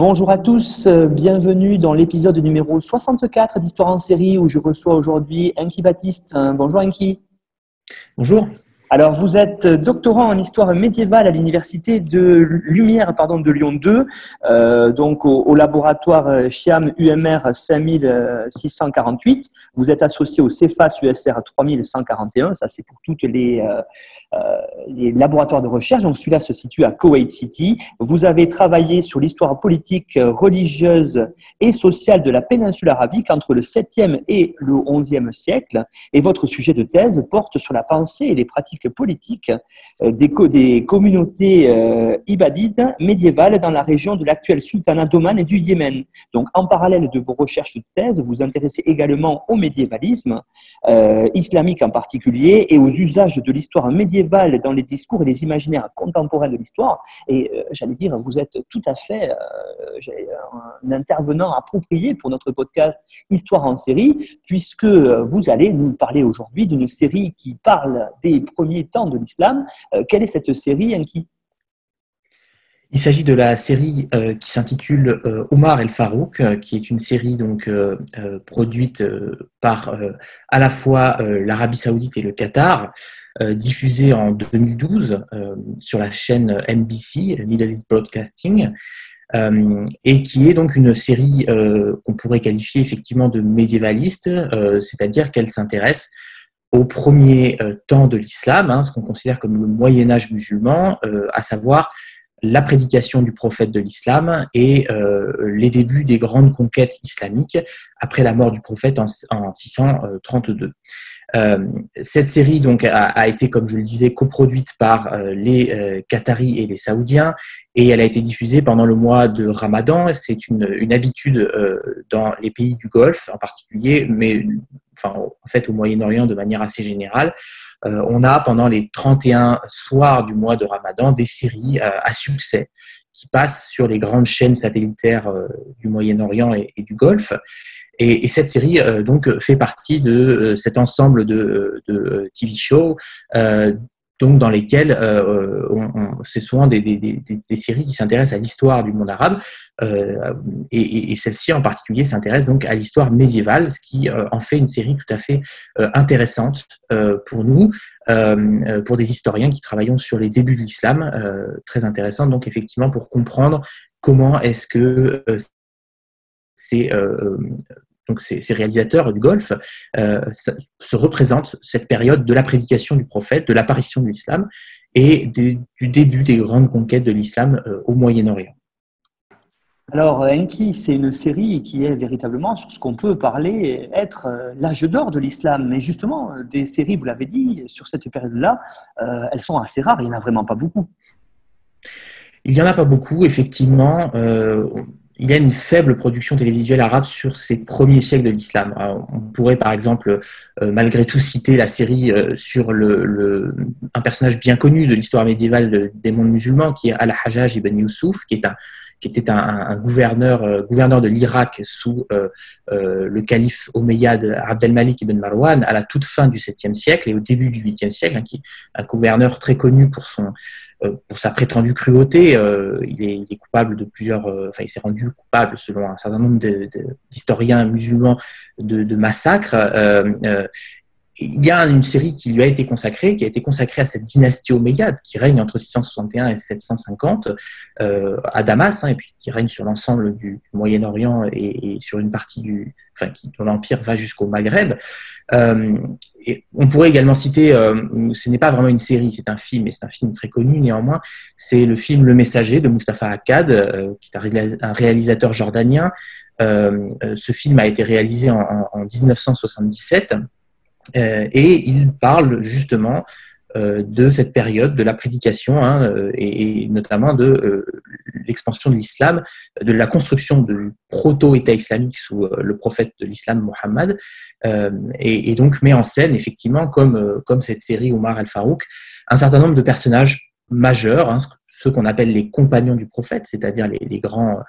Bonjour à tous, euh, bienvenue dans l'épisode numéro 64 d'Histoire en série où je reçois aujourd'hui Enki Baptiste. Bonjour Enki. Bonjour. Alors, vous êtes doctorant en histoire médiévale à l'université de Lumière, pardon, de Lyon 2, euh, donc au, laboratoire Chiam UMR 5648. Vous êtes associé au CEFAS USR 3141. Ça, c'est pour toutes les euh, les laboratoires de recherche. Donc celui-là se situe à Kuwait City. Vous avez travaillé sur l'histoire politique, euh, religieuse et sociale de la péninsule arabique entre le 7e et le 11e siècle. Et votre sujet de thèse porte sur la pensée et les pratiques politiques euh, des, communautés ibadites médiévales dans la région de l'actuel sultanat d'Oman et du Yémen. Donc en parallèle de vos recherches de thèse, vous vous intéressez également au médiévalisme islamique en particulier et aux usages de l'histoire médiévale dans les discours et les imaginaires contemporains de l'histoire. Et euh, j'allais dire, vous êtes tout à fait euh, un intervenant approprié pour notre podcast Histoire en série, puisque vous allez nous parler aujourd'hui d'une série qui parle des premiers temps de l'islam. Euh, quelle est cette série, Enki il s'agit de la série qui s'intitule Omar El Farouk, qui est une série donc produite par à la fois l'Arabie Saoudite et le Qatar, euh, diffusée en 2012 euh, sur la chaîne NBC, Middle East Broadcasting, euh, et qui est donc une série qu'on pourrait qualifier effectivement de médiévaliste, c'est-à-dire qu'elle s'intéresse au premier temps de l'islam, hein, ce qu'on considère comme le Moyen Âge musulman, à savoir la prédication du prophète de l'islam et les débuts des grandes conquêtes islamiques après la mort du prophète en 632. Euh, cette série donc a, été, comme je le disais, coproduite par euh, les euh, Qataris et les Saoudiens et elle a été diffusée pendant le mois de Ramadan. C'est une, habitude dans les pays du Golfe en particulier, mais enfin, en fait au Moyen-Orient de manière assez générale. on a pendant les 31 soirs du mois de Ramadan des séries à succès qui passent sur les grandes chaînes satellitaires du Moyen-Orient et, du Golfe. Et, cette série euh, donc fait partie de euh, cet ensemble de, de TV shows euh, donc dans lesquels c'est souvent des, des, séries qui s'intéressent à l'histoire du monde arabe, et, et celle-ci en particulier s'intéresse donc à l'histoire médiévale, ce qui en fait une série tout à fait intéressante pour nous, pour des historiens qui travaillons sur les débuts de l'islam, très intéressante donc effectivement pour comprendre comment est-ce que c'est donc ces, réalisateurs du Golfe, euh, se représentent cette période de la prédication du prophète, de l'apparition de l'islam et du début des grandes conquêtes de l'islam euh, au Moyen-Orient. Alors, Enki, c'est une série qui est véritablement sur ce qu'on peut parler être euh, l'âge d'or de l'islam. Mais justement, des séries, vous l'avez dit, sur cette période-là, elles sont assez rares, il n'y en a vraiment pas beaucoup. Il n'y en a pas beaucoup, effectivement il y a une faible production télévisuelle arabe sur ces premiers siècles de l'islam. On pourrait par exemple, euh, malgré tout, citer la série euh, sur le, un personnage bien connu de l'histoire médiévale des mondes musulmans, qui est Al-Hajjaj ibn Yusuf, qui est un qui était un, gouverneur, euh, gouverneur de l'Irak sous le calife omeyyade Abdelmalik ibn Marwan à la toute fin du 7e siècle et au début du 8e siècle, hein, qui un gouverneur très connu pour son, euh, pour sa prétendue cruauté, euh, il est, coupable de plusieurs, euh, enfin il s'est rendu coupable selon un certain nombre d'historiens musulmans de massacres il y a une série qui lui a été consacrée, qui a été consacrée à cette dynastie omeyyade qui règne entre 661 et 750 euh, à Damas, hein, et puis qui règne sur l'ensemble du, Moyen-Orient et, sur une partie du, enfin, qui, dont l'empire va jusqu'au Maghreb. Euh, on pourrait également citer, euh, ce n'est pas vraiment une série, c'est un film, et c'est un film très connu néanmoins. C'est le film Le Messager de Mustafa Akkad, qui est un réalisateur jordanien. Ce film a été réalisé en 1977. Euh, et il parle justement de cette période, de la prédication hein, et, notamment de l'expansion de l'islam, de la construction du proto-État islamique sous le prophète de l'islam Mohammed, et, et, donc met en scène effectivement, comme, comme cette série Omar el-Farouk, un certain nombre de personnages majeurs, hein, ceux qu'on appelle les compagnons du prophète, c'est-à-dire les, grands,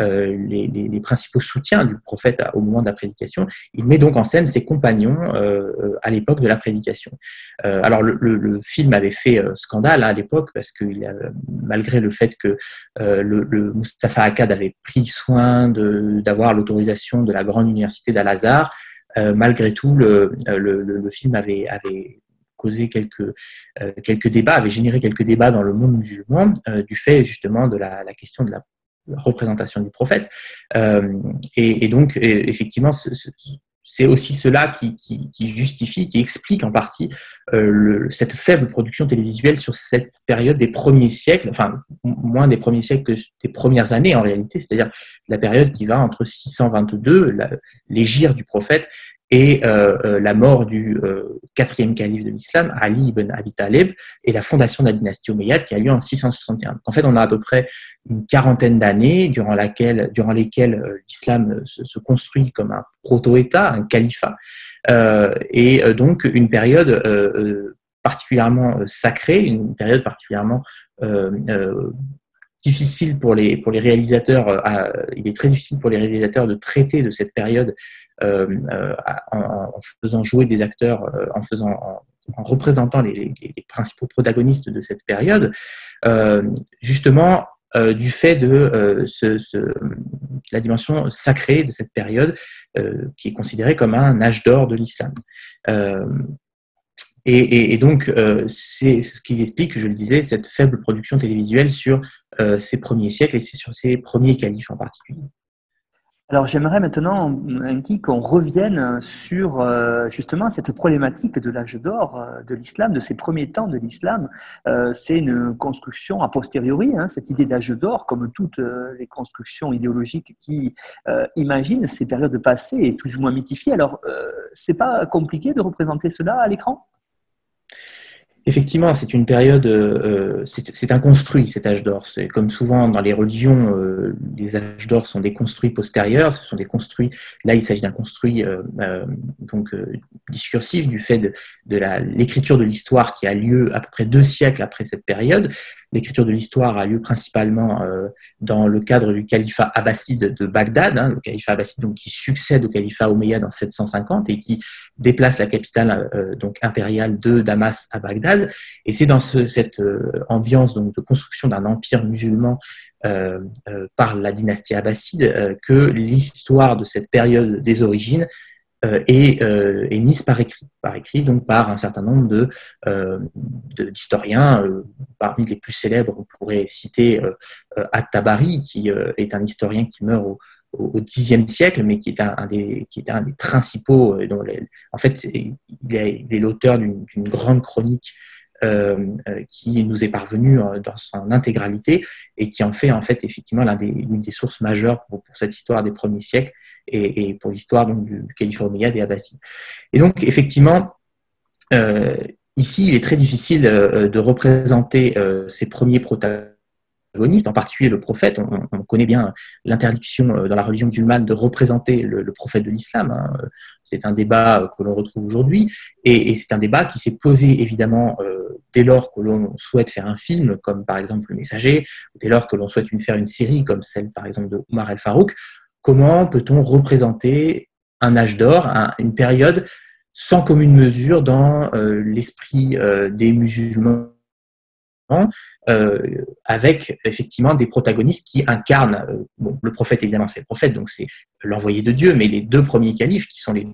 euh, les, principaux soutiens du prophète au moment de la prédication. Il met donc en scène ses compagnons euh, à l'époque de la prédication. Euh, alors le, film avait fait scandale hein, à l'époque parce que malgré le fait que le, Mustafa Akkad avait pris soin d'avoir l'autorisation de la grande université d'Al-Azhar, malgré tout, le, film avait, avait causé quelques, euh, quelques débats, avait généré quelques débats dans le monde musulman euh, du fait justement de la, question de la représentation du prophète. Euh, et, donc, effectivement, c'est aussi cela qui, justifie, qui explique en partie cette faible production télévisuelle sur cette période des premiers siècles, enfin moins des premiers siècles que des premières années en réalité, c'est-à-dire la période qui va entre 622, l'égir du prophète, et euh, euh, la mort du euh, quatrième calife de l'islam, Ali ibn Abi Talib, et la fondation de la dynastie omeyyade qui a lieu en 661. En fait, on a à peu près une quarantaine d'années durant, laquelle, durant lesquelles l'islam se, construit comme un proto-État, un califat, et donc une période particulièrement sacrée, une période particulièrement difficile pour les, pour les réalisateurs, il est très difficile pour les réalisateurs de traiter de cette période euh, euh, en, faisant jouer des acteurs, euh, en faisant en, représentant les, principaux protagonistes de cette période, justement du fait de la dimension sacrée de cette période qui est considérée comme un âge d'or de l'islam. Et, donc, c'est ce qui explique, je le disais, cette faible production télévisuelle sur ces premiers siècles et sur ces premiers califes en particulier. Alors j'aimerais maintenant, qu'on revienne sur euh, justement cette problématique de l'âge d'or euh, de l'islam, de ces premiers temps de l'islam. Euh, c'est une construction a posteriori, hein, cette idée d'âge d'or, comme toutes les constructions idéologiques qui imaginent ces périodes passées et plus ou moins mythifiées. Alors c'est pas compliqué de représenter cela à l'écran? Effectivement, c'est une période, euh, c'est un construit, cet âge d'or. Comme souvent dans les religions, euh, les âges d'or sont des construits postérieurs. Ce sont des construits. Là, il s'agit d'un construit euh, donc discursif du fait de l'écriture de l'histoire qui a lieu à peu près deux siècles après cette période. L'écriture de l'histoire a lieu principalement euh, dans le cadre du califat abbasside de Bagdad, hein, le califat abbasside qui succède au califat omeyyade en 750 et qui déplace la capitale euh, impériale de Damas à Bagdad. Et c'est dans cette euh, ambiance de construction d'un empire musulman par la dynastie abbasside que l'histoire de cette période des origines euh, est, euh, mise par écrit, par écrit, donc par un certain nombre de euh, d'historiens. parmi les plus célèbres, on pourrait citer At-Tabari, qui est un historien qui meurt au, Xe siècle, mais qui est un, des, qui est un des principaux. En fait, il est l'auteur d'une grande chronique qui nous est parvenue dans son intégralité et qui en fait en fait effectivement l'une des, sources majeures pour, cette histoire des premiers siècles et, pour l'histoire du, du calife des Abbasides. Et donc, effectivement, euh, ici, il est très difficile euh, de représenter euh, ces premiers protagonistes, en particulier le prophète. On, connaît bien l'interdiction dans la religion musulmane de représenter le, prophète de l'islam. Hein. C'est un débat que l'on retrouve aujourd'hui, et, c'est un débat qui s'est posé évidemment dès lors que l'on souhaite faire un film, comme par exemple Le Messager, dès lors que l'on souhaite faire une série comme celle par exemple de Omar El-Farouk, comment peut-on représenter un âge d'or, une période sans commune mesure dans euh, l'esprit euh, des musulmans, euh, avec effectivement des protagonistes qui incarnent, le prophète évidemment c'est le prophète, donc c'est l'envoyé de Dieu, mais les deux premiers califes qui sont les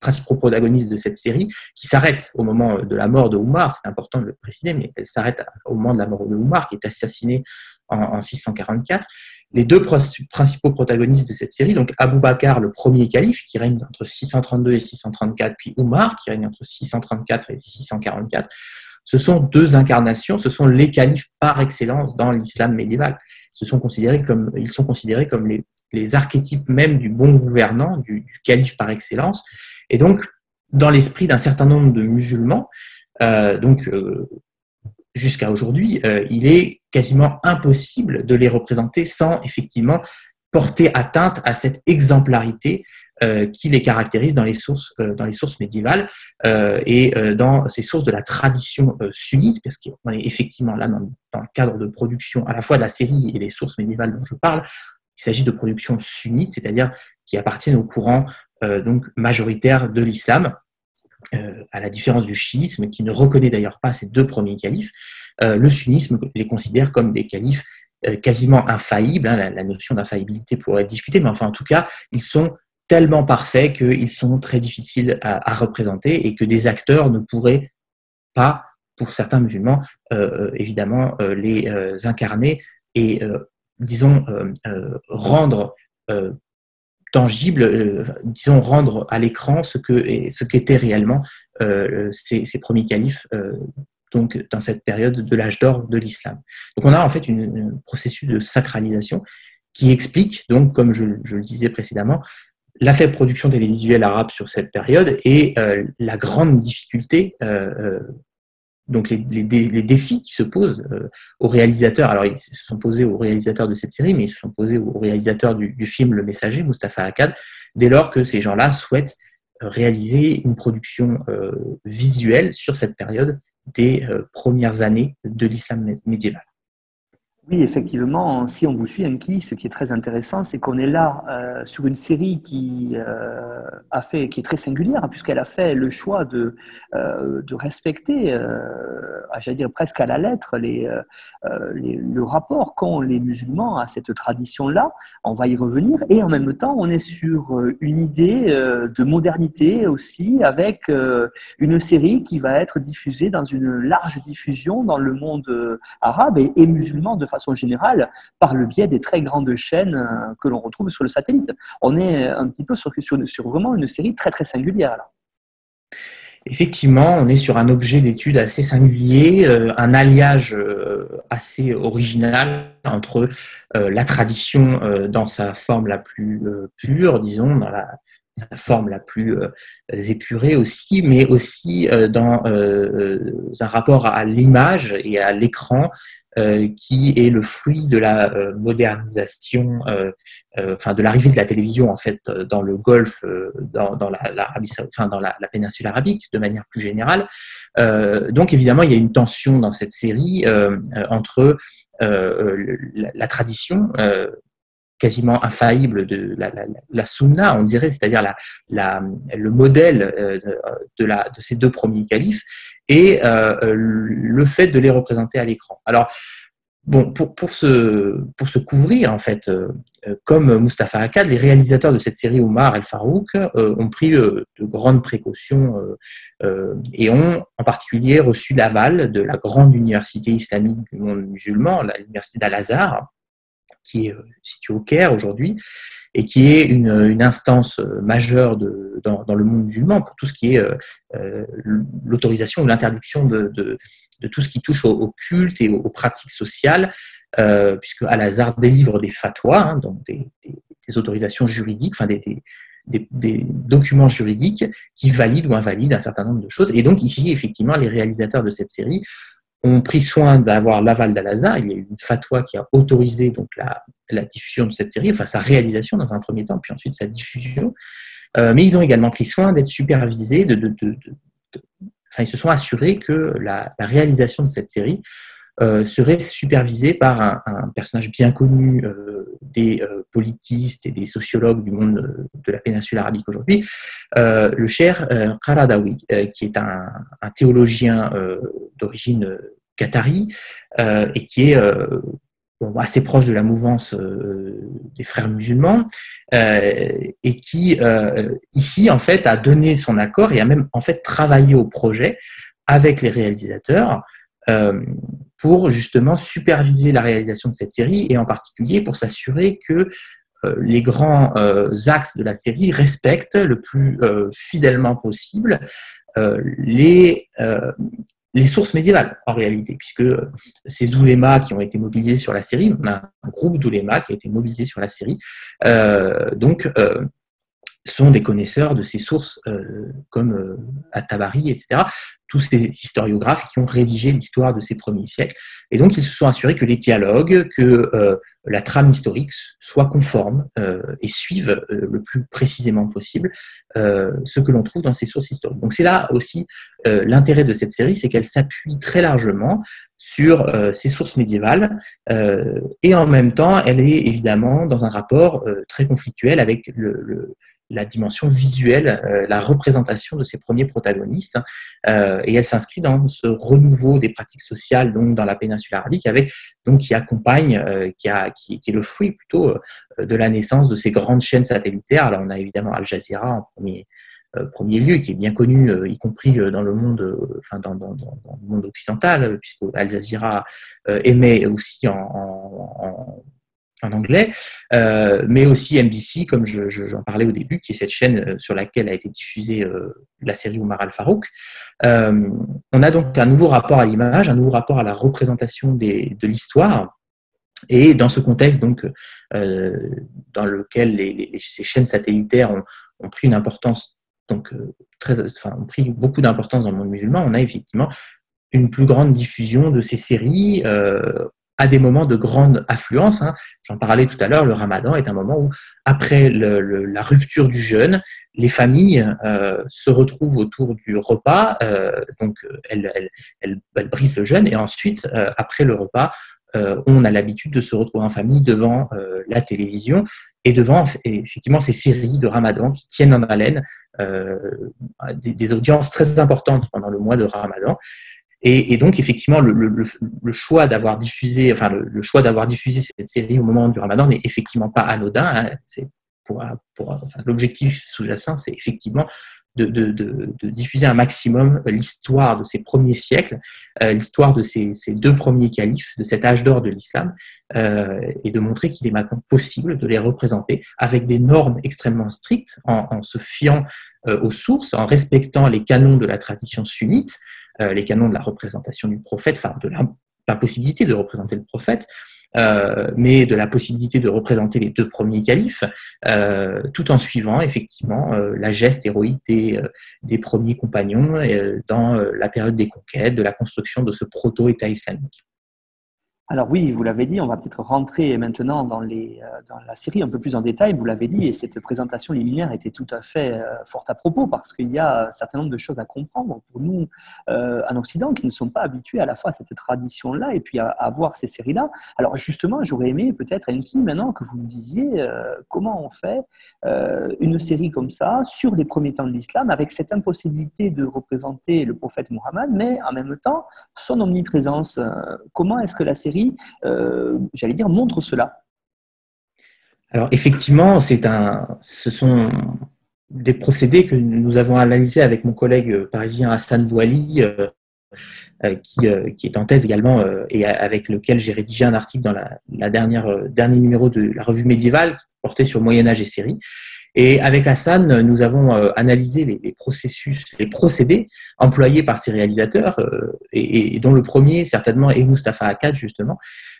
principaux protagonistes de cette série, qui s'arrêtent au moment de la mort de Oumar, c'est important de le préciser, mais elle s'arrête au moment de la mort de Oumar, qui est assassiné en 644 les deux principaux protagonistes de cette série, donc Abou Bakr, le premier calife, qui règne entre 632 et 634, puis Oumar, qui règne entre 634 et 644, ce sont deux incarnations, ce sont les califes par excellence dans l'islam médiéval. Ce sont considérés comme, ils sont considérés comme les, archétypes même du bon gouvernant, du, calife par excellence. Et donc, dans l'esprit d'un certain nombre de musulmans, donc, jusqu'à aujourd'hui, il est quasiment impossible de les représenter sans effectivement porter atteinte à cette exemplarité euh, qui les caractérise dans les sources, euh, médiévales euh, et dans ces sources de la tradition sunnite, parce qu'on est effectivement là dans, le cadre de production à la fois de la série et des sources médiévales dont je parle. Il s'agit de production sunnite, c'est-à-dire qui appartiennent au courant donc majoritaire de l'islam, à la différence du chiisme, qui ne reconnaît d'ailleurs pas ces deux premiers califes. le sunnisme les considère comme des califes quasiment infaillibles. Hein, la, notion d'infaillibilité pourrait être discutée, mais enfin, en tout cas, ils sont tellement parfaits qu'ils sont très difficiles à, représenter et que des acteurs ne pourraient pas, pour certains musulmans, euh, euh, évidemment, euh, les incarner et, disons, rendre tangible, disons, rendre à l'écran ce que ce qu'étaient réellement ces, ces, premiers califes donc dans cette période de l'âge d'or de l'islam. Donc on a en fait un processus de sacralisation qui explique, donc comme je, le disais précédemment, la faible production télévisuelle arabe sur cette période et euh, la grande difficulté, euh, euh, donc les, défis qui se posent aux réalisateurs. Alors, ils se sont posés aux réalisateurs de cette série, mais ils se sont posés aux réalisateurs du, film Le Messager, Mustapha Akkad, dès lors que ces gens-là souhaitent réaliser une production visuelle sur cette période des premières années de l'islam médiéval. Oui, effectivement, si on vous suit, Enki, ce qui est très intéressant, c'est qu'on est là euh, sur une série qui euh, a fait, qui est très singulière, hein, puisqu'elle a fait le choix de, euh, de respecter, j'allais dire presque à la lettre, les, le rapport qu'ont les musulmans à cette tradition-là. On va y revenir, et en même temps, on est sur une idée de modernité aussi, avec une série qui va être diffusée dans une large diffusion dans le monde arabe et musulman de façon générale par le biais des très grandes chaînes euh, que l'on retrouve sur le satellite. On est un petit peu sur, vraiment une série très très singulière. Effectivement, on est sur un objet d'étude assez singulier, euh, un alliage euh, assez original entre la tradition dans sa forme la plus pure, disons, dans la, sa forme la plus épurée aussi, mais aussi dans un rapport à l'image et à l'écran qui est le fruit de la euh, modernisation, euh, enfin de l'arrivée de la télévision en fait dans le Golfe, dans, la, enfin, dans la, péninsule arabique de manière plus générale. donc évidemment, il y a une tension dans cette série entre la, tradition quasiment infaillible de la, la, sunna, on dirait, c'est-à-dire le modèle euh, de, de ces deux premiers califes, et euh, le fait de les représenter à l'écran. Alors, bon, pour, pour, se, pour se couvrir, en fait, euh, comme Mustafa Akkad, les réalisateurs de cette série, Omar El Farouk, ont pris de grandes précautions et ont en particulier reçu l'aval de la grande université islamique du monde musulman, l'université d'Al-Azhar, qui est euh, situé au Caire aujourd'hui et qui est une, instance euh, majeure dans, le monde musulman pour tout ce qui est euh, l'autorisation ou l'interdiction de, tout ce qui touche au, culte et aux, pratiques sociales, puisque Al-Azhar délivre des fatwas, hein, donc des, autorisations juridiques, enfin des, documents juridiques qui valident ou invalident un certain nombre de choses. Et donc ici, effectivement, les réalisateurs de cette série ont pris soin d'avoir l'aval d'Al-Azhar. Il y a eu une fatwa qui a autorisé donc la, diffusion de cette série, enfin sa réalisation dans un premier temps, puis ensuite sa diffusion. Euh, mais ils ont également pris soin d'être supervisés, de, de, de, enfin ils se sont assurés que la réalisation de cette série euh, serait supervisé par un, personnage bien connu euh, des euh, politistes et des sociologues du monde de la péninsule arabique aujourd'hui, le cher Qaradawi, qui est un, un théologien d'origine qatari et qui est assez proche de la mouvance des frères musulmans et qui ici en fait a donné son accord et a même en fait travaillé au projet avec les réalisateurs pour justement superviser la réalisation de cette série et en particulier pour s'assurer que euh, les grands euh, axes de la série respectent le plus euh, fidèlement possible les, les sources médiévales en réalité, puisque ces oulémas qui ont été mobilisés sur la série, un groupe d'oulémas qui a été mobilisé sur la série, donc sont des connaisseurs de ces sources comme At-Tabari, etc. Tous ces historiographes qui ont rédigé l'histoire de ces premiers siècles. Et donc, ils se sont assurés que les dialogues, que la trame historique soit conforme et suive le plus précisément possible ce que l'on trouve dans ces sources historiques. Donc, c'est là aussi l'intérêt de cette série, c'est qu'elle s'appuie très largement sur ces sources médiévales et en même temps, elle est évidemment dans un rapport très conflictuel avec le la dimension visuelle, euh, la représentation de ces premiers protagonistes. Euh, et elle s'inscrit dans ce renouveau des pratiques sociales donc dans la péninsule arabique, avec donc qui accompagne, euh, qui, a, qui, est le fruit plutôt de la naissance de ces grandes chaînes satellitaires. Alors on a évidemment Al Jazeera en premier premier lieu, qui est bien connu, y compris dans le monde, enfin dans, dans, dans, le monde occidental, puisque Al Jazeera émet aussi en, en en anglais, euh, mais aussi NBC, comme j'en parlais au début, qui est cette chaîne euh, sur laquelle a été diffusée euh, la série Omar al-Farouk. on a donc un nouveau rapport à l'image, un nouveau rapport à la représentation des, de l'histoire. Et dans ce contexte, donc, dans lequel les, ces chaînes satellitaires ont, ont, pris une importance, donc très, enfin, ont pris beaucoup d'importance dans le monde musulman, on a effectivement une plus grande diffusion de ces séries à des moments de grande affluence. Hein. J'en parlais tout à l'heure, le ramadan est un moment où, après la rupture du jeûne, les familles euh, se retrouvent autour du repas, euh, donc elles, brisent le jeûne, et ensuite, euh, après le repas, on a l'habitude de se retrouver en famille devant la télévision et devant effectivement ces séries de ramadan qui tiennent en haleine des, audiences très importantes pendant le mois de ramadan. Et, et donc effectivement, le, choix d'avoir diffusé, enfin le, choix d'avoir diffusé cette série au moment du Ramadan n'est effectivement pas anodin. Hein. C'est pour, l'objectif sous-jacent, c'est effectivement de, de, de, de, diffuser un maximum l'histoire de ces premiers siècles, euh, l'histoire de ces, ces, deux premiers califes, de cet âge d'or de l'islam, euh, et de montrer qu'il est maintenant possible de les représenter avec des normes extrêmement strictes, en, se fiant euh, aux sources, en respectant les canons de la tradition sunnite, euh, les canons de la représentation du prophète, enfin de la, possibilité de représenter le prophète, euh, mais de la possibilité de représenter les deux premiers califes, euh, tout en suivant effectivement la geste héroïque des, des premiers compagnons dans la période des conquêtes, de la construction de ce proto-État islamique. Alors oui, vous l'avez dit, on va peut-être rentrer maintenant euh, dans la série un peu plus en détail, vous l'avez dit, et cette présentation liminaire était tout à fait euh, forte à propos, parce qu'il y a un certain nombre de choses à comprendre pour nous euh, en Occident qui ne sont pas habitués à la fois à cette tradition-là et puis à, voir ces séries-là. Alors justement, j'aurais aimé peut-être, Enki, maintenant que vous nous disiez comment on fait une série comme ça sur les premiers temps de l'islam, avec cette impossibilité de représenter le prophète Mohammed, mais en même temps son omniprésence. comment est-ce que la série euh, j'allais dire, montre cela Alors effectivement, c'est un, ce sont des procédés que nous avons analysés avec mon collègue parisien Hassan Bouali, euh, euh, qui, est en thèse également et avec lequel j'ai rédigé un article dans la, dernière dernier numéro de la revue médiévale qui portait sur Moyen Âge et série. Et avec Hassan, nous avons euh, analysé les, processus, les procédés employés par ces réalisateurs, euh, et, dont le premier, certainement, est Mustafa Akkad, justement,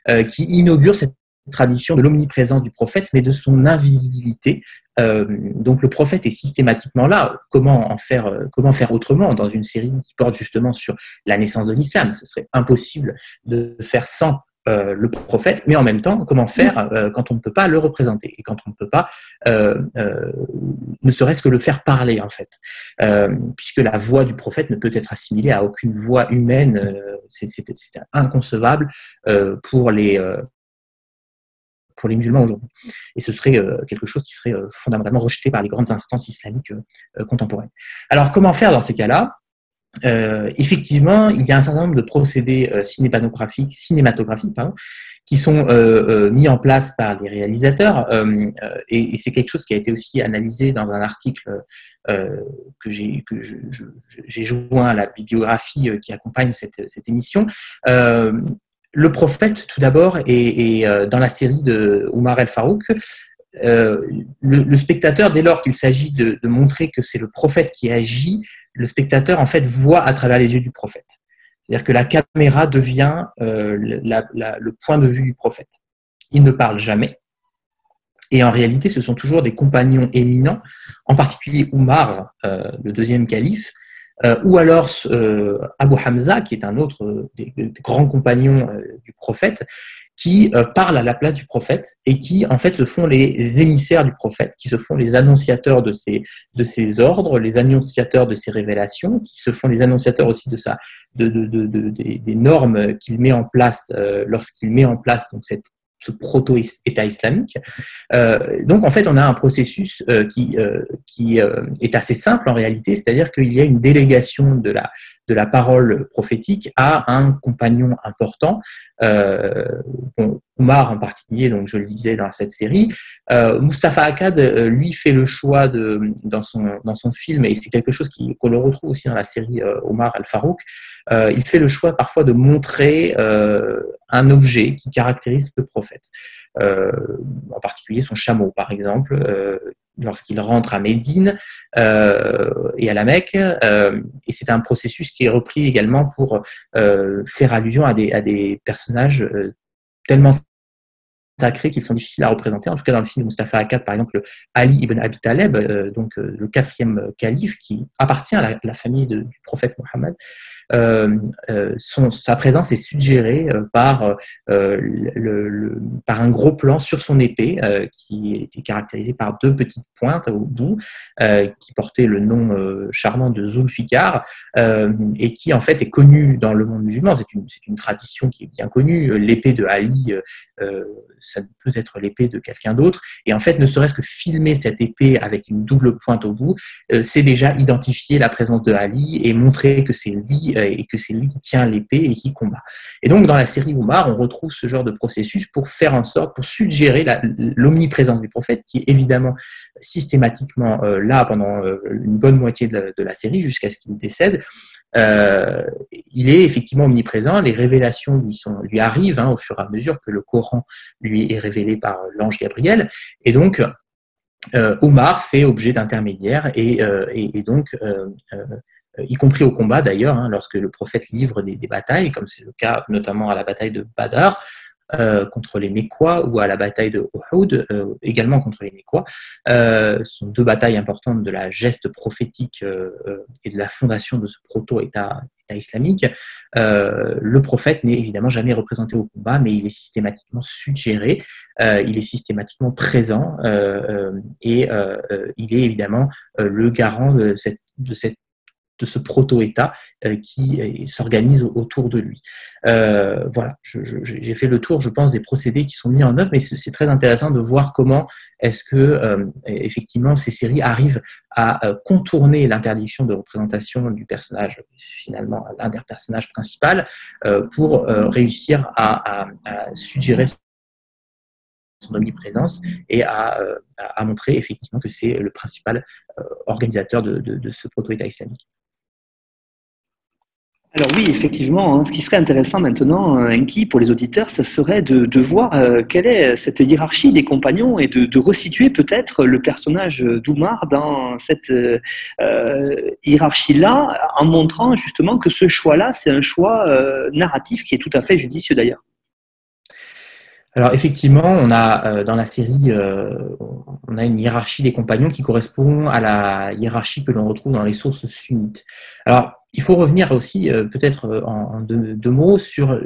euh, qui inaugure cette tradition de l'omniprésence du prophète, mais de son invisibilité. donc le prophète est systématiquement là. Comment en faire, comment faire autrement dans une série qui porte justement sur la naissance de l'islam? Ce serait impossible de faire sans euh, le prophète, mais en même temps, comment faire euh, quand on ne peut pas le représenter et quand on ne peut pas, euh, ne serait-ce que le faire parler en fait, puisque la voix du prophète ne peut être assimilée à aucune voix humaine, c'est inconcevable pour les pour les musulmans aujourd'hui. Et ce serait quelque chose qui serait fondamentalement rejeté par les grandes instances islamiques contemporaines. Alors comment faire dans ces cas-là? Euh, effectivement, il y a un certain nombre de procédés euh, cinématographiques, pardon, qui sont euh, mis en place par les réalisateurs, et, c'est quelque chose qui a été aussi analysé dans un article que j'ai joint à la bibliographie qui accompagne cette, émission. le prophète, tout d'abord, et dans la série de Omar El Farouk, euh, le, spectateur, dès lors qu'il s'agit de, montrer que c'est le prophète qui agit, le spectateur en fait voit à travers les yeux du prophète. C'est-à-dire que la caméra devient euh, le point de vue du prophète. Il ne parle jamais. Et en réalité, ce sont toujours des compagnons éminents, en particulier Oumar, le deuxième calife, ou alors Abu Hamza, qui est un autre des, grands compagnons du prophète, qui euh, parlent à la place du prophète et qui en fait se font les émissaires du prophète, qui se font les annonciateurs de ses, de ses ordres, les annonciateurs de ses révélations, qui se font les annonciateurs aussi de sa, de, de, de, des, normes qu'il met en place euh, lorsqu'il met en place donc cette ce proto-État islamique. Euh, donc en fait, on a un processus euh, qui, euh, qui euh, est assez simple en réalité, c'est-à-dire qu'il y a une délégation de la, de la parole prophétique à un compagnon important. Omar en particulier, donc je le disais dans cette série. Mustafa Akkad, lui, fait le choix de, dans, son, dans son film, et c'est quelque chose qu'on le retrouve aussi dans la série Omar al-Farouk, il fait le choix parfois de montrer un objet qui caractérise le prophète. Euh, en particulier son chameau, par exemple, euh, lorsqu'il rentre à Médine euh, et à la Mecque. et c'est un processus qui est repris également pour faire allusion à des, à des personnages tellement sacrés qu'ils sont difficiles à représenter. En tout cas, dans le film Mustafa Akkad, par exemple, Ali ibn Abi Taleb, donc le quatrième calife qui appartient à la, famille du prophète Mohammed, euh, euh, sa présence est suggérée euh, par, le, par un gros plan sur son épée qui était caractérisé par deux petites pointes au bout qui portait le nom charmant de Zulfikar et qui en fait est connu dans le monde musulman. C'est une, une, tradition qui est bien connue. L'épée de Ali, ça peut être l'épée de quelqu'un d'autre. Et en fait, ne serait-ce que filmer cette épée avec une double pointe au bout, c'est déjà identifier la présence de Ali et montrer que c'est lui euh, et que c'est lui qui tient l'épée et qui combat. Et donc, dans la série Omar, on retrouve ce genre de processus pour faire en sorte, pour suggérer l'omniprésence du prophète, qui est évidemment systématiquement euh, là pendant euh, une bonne moitié de la, série jusqu'à ce qu'il décède. Il est effectivement omniprésent, les révélations lui, arrivent hein, au fur et à mesure que le Coran lui est révélé par l'ange Gabriel, et donc Omar fait objet d'intermédiaire et, et, donc euh, y compris au combat d'ailleurs, hein, lorsque le prophète livre des, batailles, comme c'est le cas notamment à la bataille de Badar, euh, contre les Mécois ou à la bataille de Uhud, euh, également contre les Mécois. ce sont deux batailles importantes de la geste prophétique et de la fondation de ce proto-État islamique. le prophète n'est évidemment jamais représenté au combat, mais il est systématiquement suggéré, il est systématiquement présent et il est évidemment le garant de cette de ce proto-État euh, qui euh, s'organise autour de lui. Euh, voilà, j'ai fait le tour, je pense, des procédés qui sont mis en œuvre, mais c'est très intéressant de voir comment est-ce que effectivement ces séries arrivent à contourner l'interdiction de représentation du personnage, finalement l'un des personnages principaux, pour réussir à, suggérer son omniprésence et à, montrer effectivement que c'est le principal organisateur de, de ce proto-État islamique. Alors oui, effectivement, hein, ce qui serait intéressant maintenant, euh, Enki, pour les auditeurs, ça serait de, voir euh, quelle est cette hiérarchie des compagnons et de, resituer peut-être le personnage d'Oumar dans cette euh, hiérarchie-là, en montrant justement que ce choix-là, c'est un choix narratif qui est tout à fait judicieux d'ailleurs. Alors effectivement, on a dans la série, on a une hiérarchie des compagnons qui correspond à la hiérarchie que l'on retrouve dans les sources sunnites. Alors il faut revenir aussi, euh, peut-être euh, en, deux, mots, sur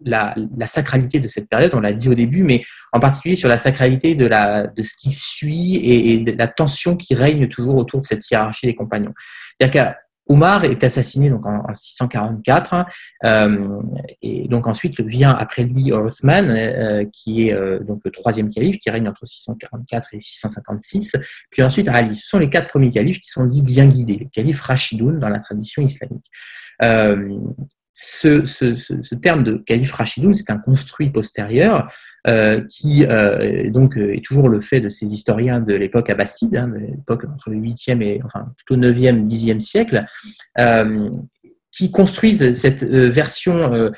la, sacralité de cette période. On l'a dit au début, mais en particulier sur la sacralité de, la, ce qui suit et, de la tension qui règne toujours autour de cette hiérarchie des compagnons. Omar est assassiné donc en, 644 euh, et donc ensuite vient après lui Othman euh, qui est euh, donc le troisième calife qui règne entre 644 et 656 puis ensuite Ali. Ce sont les quatre premiers califes qui sont dits bien guidés, les califes Rashidoun dans la tradition islamique ce, ce, ce, terme de calife Rachidoun, c'est un construit postérieur euh, qui euh, donc euh, est toujours le fait de ces historiens de l'époque abbasside, hein, l'époque entre le 8e et enfin plutôt 9e, 10e siècle, qui construisent cette version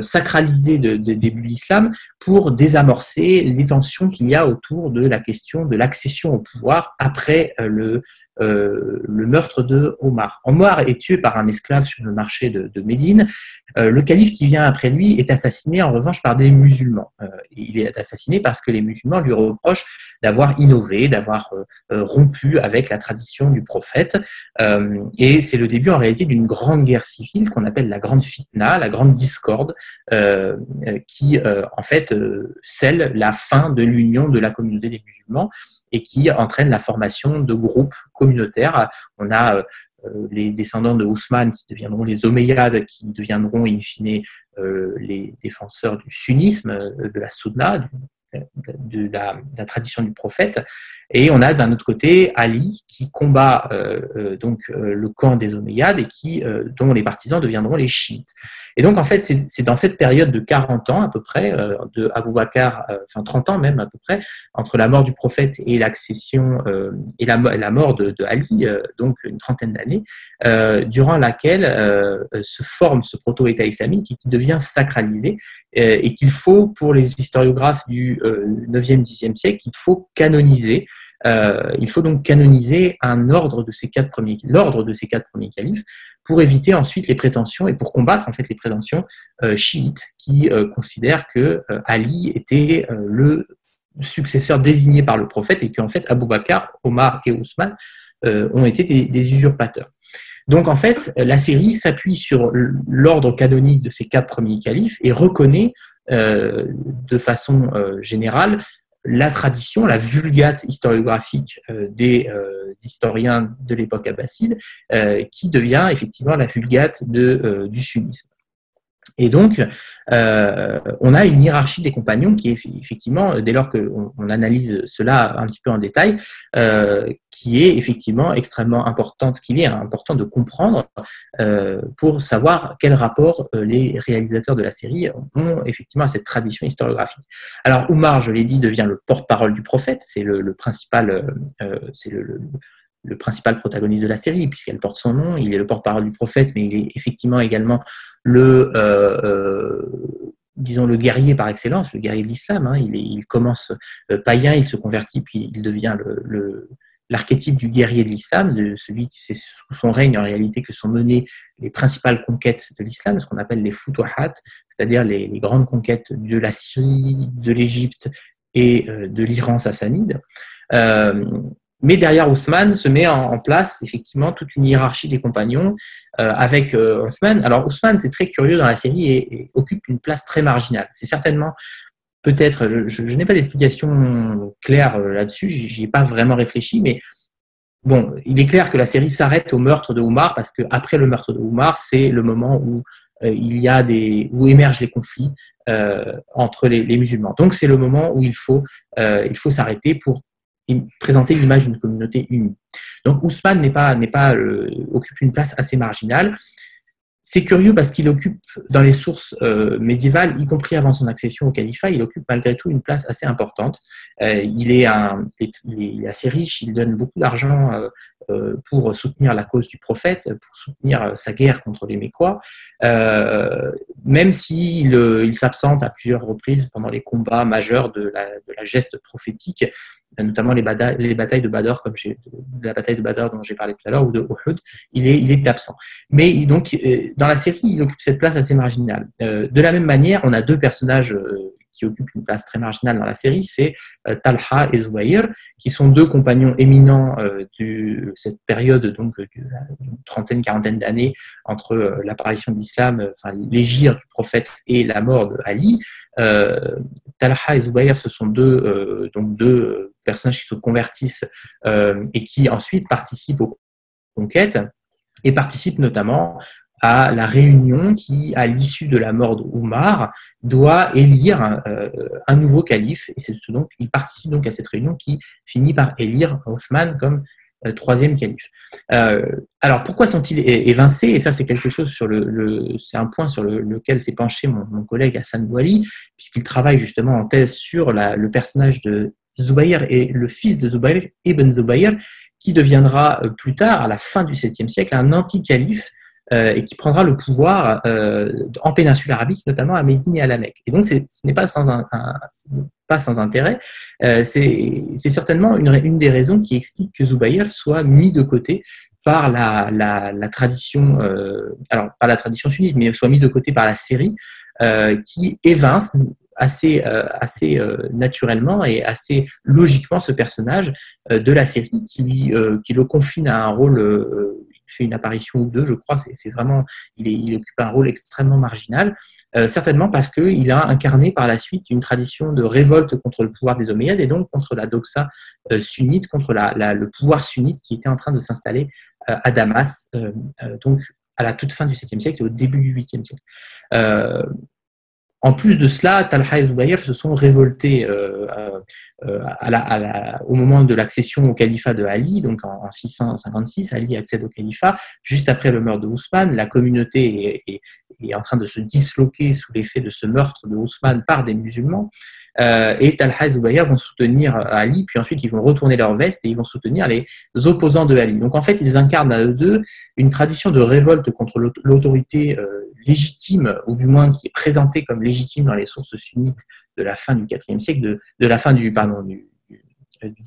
sacralisée de, de, début de l'islam pour désamorcer les tensions qu'il y a autour de la question de l'accession au pouvoir après le, meurtre de Omar. Omar est tué par un esclave sur le marché de Médine. le calife qui vient après lui est assassiné en revanche par des musulmans. il est assassiné parce que les musulmans lui reprochent d'avoir innové, d'avoir rompu avec la tradition du prophète. et c'est le début en réalité d'une grande guerre civile qu'on appelle la grande fitna, la grande discorde, euh, qui euh, en fait euh, scelle la fin de l'union de la communauté des musulmans et qui entraîne la formation de groupes communautaires. On a les descendants de Ousmane qui deviendront les Omeyyades, qui deviendront in fine les défenseurs du sunnisme, de la Sunna, de la, tradition du prophète. Et on a d'un autre côté Ali qui combat euh, euh, donc euh, le camp des Omeyyades et qui, dont les partisans deviendront les chiites. Et donc en fait c'est dans cette période de 40 ans à peu près de Abu Bakr, enfin 30 ans même à peu près, entre la mort du prophète et l'accession et la, mort de, de Ali, donc une trentaine d'années, durant laquelle se forme ce proto-État islamique qui devient sacralisé et qu'il faut pour les historiographes du 9e, 10e siècle, il faut canoniser. Euh, il faut donc canoniser un ordre de ces quatre premiers, l'ordre de ces quatre premiers califes, pour éviter ensuite les prétentions et pour combattre en fait les prétentions euh, chiites qui euh, considèrent que Ali était le successeur désigné par le prophète et qu'en fait Abou Bakr, Omar et Ousmane ont été des, usurpateurs. Donc en fait, la série s'appuie sur l'ordre canonique de ces quatre premiers califes et reconnaît euh, de façon euh, générale la tradition, la vulgate historiographique euh, des historiens de l'époque abbasside, qui devient effectivement la vulgate du sunnisme. Et donc, euh, on a une hiérarchie des compagnons qui est effectivement, dès lors qu'on on analyse cela un petit peu en détail, euh, qui est effectivement extrêmement importante, qu'il est important de comprendre euh, pour savoir quel rapport les réalisateurs de la série ont effectivement à cette tradition historiographique. Alors, Oumar, je l'ai dit, devient le porte-parole du prophète, c'est le, principal, c'est le principal protagoniste de la série, puisqu'elle porte son nom. Il est le porte-parole du prophète, mais il est effectivement également le, euh, euh, disons, le guerrier par excellence, le guerrier de l'islam. Hein. Il, commence euh, païen, il se convertit, puis il devient le, l'archétype du guerrier de l'islam, de celui qui c'est sous son règne en réalité que sont menées les principales conquêtes de l'islam, ce qu'on appelle les futuhat, c'est-à-dire les, grandes conquêtes de la Syrie, de l'Égypte et de l'Iran sassanide. Mais derrière Ousmane se met en, place effectivement toute une hiérarchie des compagnons euh, avec euh, Ousmane. Alors Ousmane, c'est très curieux dans la série et, occupe une place très marginale. C'est certainement peut-être, je, n'ai pas d'explication claire euh, là-dessus, j'y ai pas vraiment réfléchi, mais bon, il est clair que la série s'arrête au meurtre de Oumar parce qu'après le meurtre de Oumar, c'est le moment où il y a des où émergent les conflits entre les, les, musulmans. Donc c'est le moment où il faut il faut s'arrêter pour présenter l'image d'une communauté unie. Donc Ousmane n'est pas, n'est pas, euh, occupe une place assez marginale. C'est curieux parce qu'il occupe dans les sources euh, médiévales, y compris avant son accession au califat, il occupe malgré tout une place assez importante. Euh, il, est assez riche, il donne beaucoup d'argent pour soutenir la cause du prophète, pour soutenir euh, sa guerre contre les Mécois, euh, même s'il il, s'absente à plusieurs reprises pendant les combats majeurs de la, geste prophétique, notamment les, batailles, les batailles de Badr, comme la bataille de Badr dont j'ai parlé tout à l'heure, ou de Uhud, il est, il est absent. Mais donc, dans la série, il occupe cette place assez marginale. de la même manière, on a deux personnages qui occupent une place très marginale dans la série, c'est euh, Talha et Zouaïr, qui sont deux compagnons éminents euh, de cette période donc d'une trentaine, quarantaine d'années entre euh, l'apparition de l'islam, enfin l'égir du prophète et la mort de Ali. Talha et Zouaïr, ce sont deux, donc deux personnages qui se convertissent et qui ensuite participent aux conquêtes et participent notamment à la réunion qui, à l'issue de la mort d'Oumar, doit élire euh, un nouveau calife. Et c'est donc, il participe donc à cette réunion qui finit par élire Othman comme euh, troisième calife. Euh, alors, pourquoi sont-ils évincés? Et ça, c'est quelque chose sur le, c'est un point sur lequel s'est penché mon, collègue Hassan Bouali, puisqu'il travaille justement en thèse sur le personnage de Zubayr et le fils de Zubayr, Ibn Zubayr, qui deviendra plus tard, à la fin du 7e siècle, un anti-calife et qui prendra le pouvoir en péninsule arabique, notamment à Médine et à la Mecque. Et donc, ce n'est pas sans, intérêt. c'est certainement une, des raisons qui explique que Zubayr soit mis de côté par la, tradition, alors pas la tradition sunnite, mais soit mis de côté par la série, qui évince assez, euh, assez euh, naturellement et assez logiquement ce personnage euh, de la série qui, qui le confine à un rôle fait une apparition ou deux, je crois. C'est vraiment, il, occupe un rôle extrêmement marginal, certainement parce qu'il a incarné par la suite une tradition de révolte contre le pouvoir des Omeyyades et donc contre la doxa sunnite, contre le pouvoir sunnite qui était en train de s'installer à Damas, donc à la toute fin du 7e siècle et au début du 8e siècle. En plus de cela, Talha et Zubayr se sont révoltés euh, euh, au moment de l'accession au califat de Ali, donc en, 656, Ali accède au califat. Juste après le meurtre de Ousmane, la communauté est, est en train de se disloquer sous l'effet de ce meurtre de Ousmane par des musulmans. Euh, et Talha et Zubayr vont soutenir Ali, puis ensuite ils vont retourner leur veste et ils vont soutenir les opposants de Ali. Donc en fait, ils incarnent à eux deux une tradition de révolte contre l'autorité euh, légitime, ou du moins qui est présentée comme légitime dans les sources sunnites de la fin du IVe siècle, de, de, la fin du, pardon, du,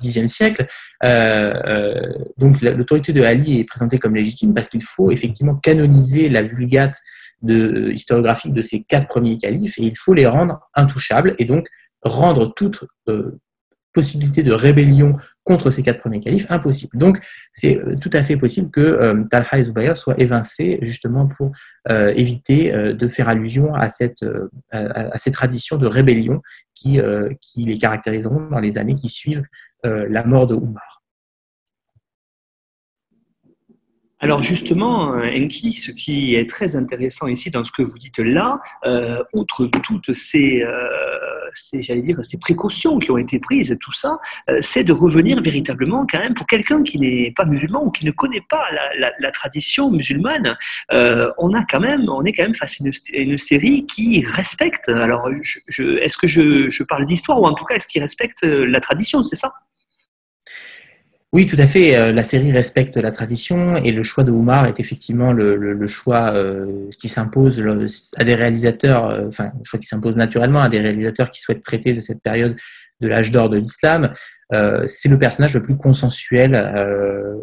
Xe siècle. Euh, euh, donc l'autorité de Ali est présentée comme légitime parce qu'il faut effectivement canoniser la vulgate de, historiographique de ces quatre premiers califes et il faut les rendre intouchables et donc rendre toute euh, possibilité de rébellion contre ces quatre premiers califes impossible. Donc, c'est euh, tout à fait possible que euh, Talha et Zubayr soient évincés justement pour éviter de faire allusion à, cette, à, ces traditions de rébellion qui, qui les caractériseront dans les années qui suivent la mort de Oumar. Alors justement, Enki, ce qui est très intéressant ici dans ce que vous dites là, euh, outre toutes ces, euh, ces j'allais dire, ces précautions qui ont été prises, tout ça, euh, c'est de revenir véritablement quand même pour quelqu'un qui n'est pas musulman ou qui ne connaît pas la, tradition musulmane, euh, on a quand même, on est quand même face à une, série qui respecte. Alors, je, est-ce que je, je parle d'histoire ou en tout cas est-ce qu'il respecte la tradition, c'est ça? Oui, tout à fait. Euh, la série respecte la tradition et le choix de Oumar est effectivement le, choix euh, qui s'impose à des réalisateurs, euh, enfin, le choix qui s'impose naturellement à des réalisateurs qui souhaitent traiter de cette période de l'âge d'or de l'islam, euh, c'est le personnage le plus consensuel euh,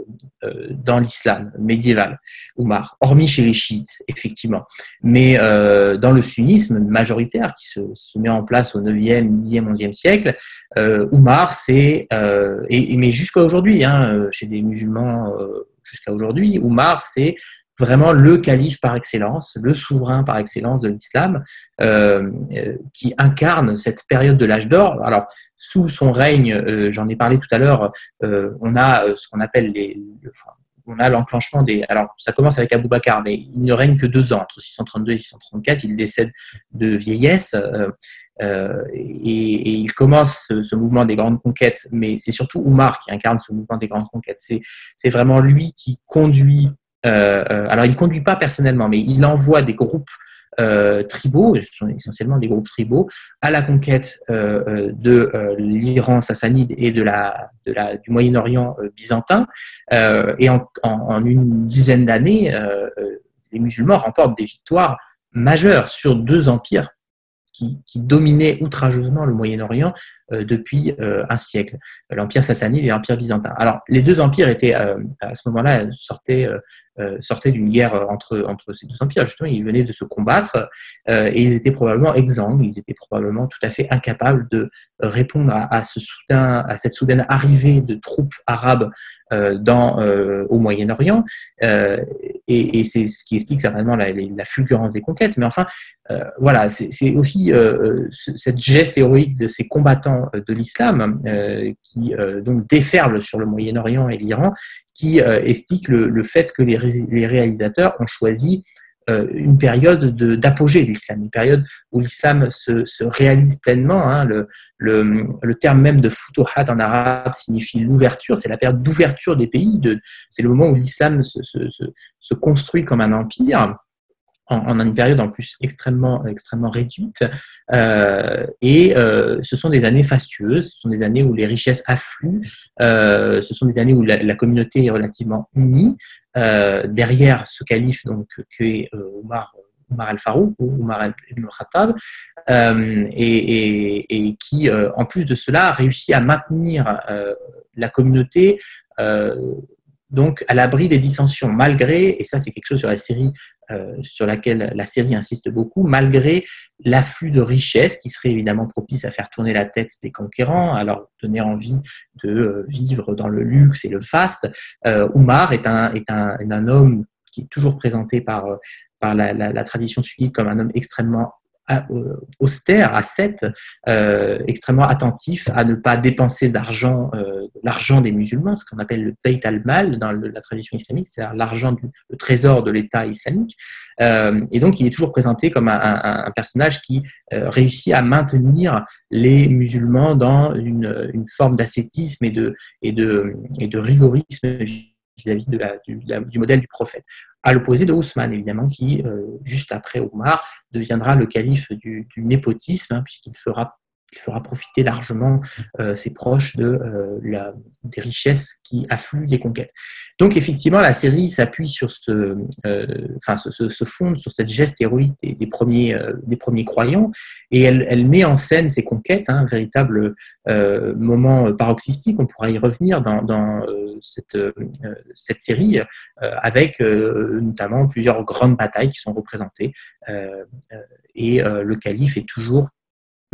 euh, dans l'islam médiéval, Oumar, hormis chez les chiites, effectivement. Mais dans le sunnisme majoritaire qui se, met en place au 9e, 10e, 11e siècle, Oumar, c'est, et, mais jusqu'à aujourd'hui, hein, chez des musulmans jusqu'à aujourd'hui, Oumar, c'est vraiment le calife par excellence, le souverain par excellence de l'islam, euh, euh, qui incarne cette période de l'âge d'or. Alors, sous son règne, euh, j'en ai parlé tout à l'heure, on a ce qu'on appelle les, on a l'enclenchement des. Alors, ça commence avec Abou Bakr, mais il ne règne que deux ans, entre 632 et 634. Il décède de vieillesse et, et, il commence ce, ce, mouvement des grandes conquêtes. Mais c'est surtout Oumar qui incarne ce mouvement des grandes conquêtes. C'est vraiment lui qui conduit euh, euh, alors, il ne conduit pas personnellement, mais il envoie des groupes euh, tribaux, ce sont essentiellement des groupes tribaux, à la conquête de l'Iran sassanide et du Moyen-Orient byzantin. et en, une dizaine d'années, les musulmans remportent des victoires majeures sur deux empires qui, qui dominaient outrageusement le Moyen-Orient depuis un siècle, l'empire sassanide et l'empire byzantin. Alors, les deux empires étaient à ce moment-là sortaient euh, sortaient d'une guerre entre, entre ces deux empires. Justement, ils venaient de se combattre euh, et ils étaient probablement exsangues, ils étaient probablement tout à fait incapables de répondre à, ce soudain, à cette soudaine arrivée de troupes arabes euh, dans, au Moyen-Orient. et, c'est ce qui explique certainement la, la, fulgurance des conquêtes. Mais enfin, voilà, c'est aussi cette geste héroïque de ces combattants de l'islam qui donc déferlent sur le Moyen-Orient et l'Iran qui euh, explique le, fait que les, réalisateurs ont choisi euh, une période d'apogée de, l'islam, une période où l'islam se, réalise pleinement. Hein. le, le, terme même de futuhat en arabe signifie l'ouverture, c'est la période d'ouverture des pays, c'est le moment où l'islam se, se, construit comme un empire. En, une période en plus extrêmement, extrêmement réduite. Euh, et euh, ce sont des années fastueuses, ce sont des années où les richesses affluent, euh, ce sont des années où la, communauté est relativement unie. derrière ce calife donc, que est Omar, Omar al-Farouk ou Omar ibn khattab et, et, qui, en plus de cela, réussit à maintenir la communauté donc à l'abri des dissensions, malgré, et ça c'est quelque chose sur la série euh, sur laquelle la série insiste beaucoup, malgré l'afflux de richesses qui serait évidemment propice à faire tourner la tête des conquérants, à leur donner envie de euh, vivre dans le luxe et le faste. Euh, Oumar est un, est, un, un, homme qui est toujours présenté par, par la, la, la tradition sunnite comme un homme extrêmement euh, austère, ascète, euh, extrêmement attentif à ne pas dépenser d'argent, euh, l'argent des musulmans, ce qu'on appelle le Beit al-Mal dans la tradition islamique, c'est-à-dire l'argent du le trésor de l'État islamique. et donc, il est toujours présenté comme un, personnage qui réussit à maintenir les musulmans dans une, une forme d'ascétisme et de, et, de, et de rigorisme vis-à-vis du, modèle du prophète. À l'opposé de Ousmane, évidemment, qui, euh, juste après Omar, deviendra le calife du, du népotisme, hein, puisqu'il fera il fera profiter largement euh, ses proches euh, des richesses qui affluent des conquêtes. Donc effectivement, la série s'appuie sur ce, euh, enfin, se, fonde sur cette geste héroïque des, premiers, croyants, et elle, met en scène ces conquêtes, hein, un véritable moment paroxystique. On pourra y revenir dans, dans cette série, avec notamment plusieurs grandes batailles qui sont représentées, et le calife est toujours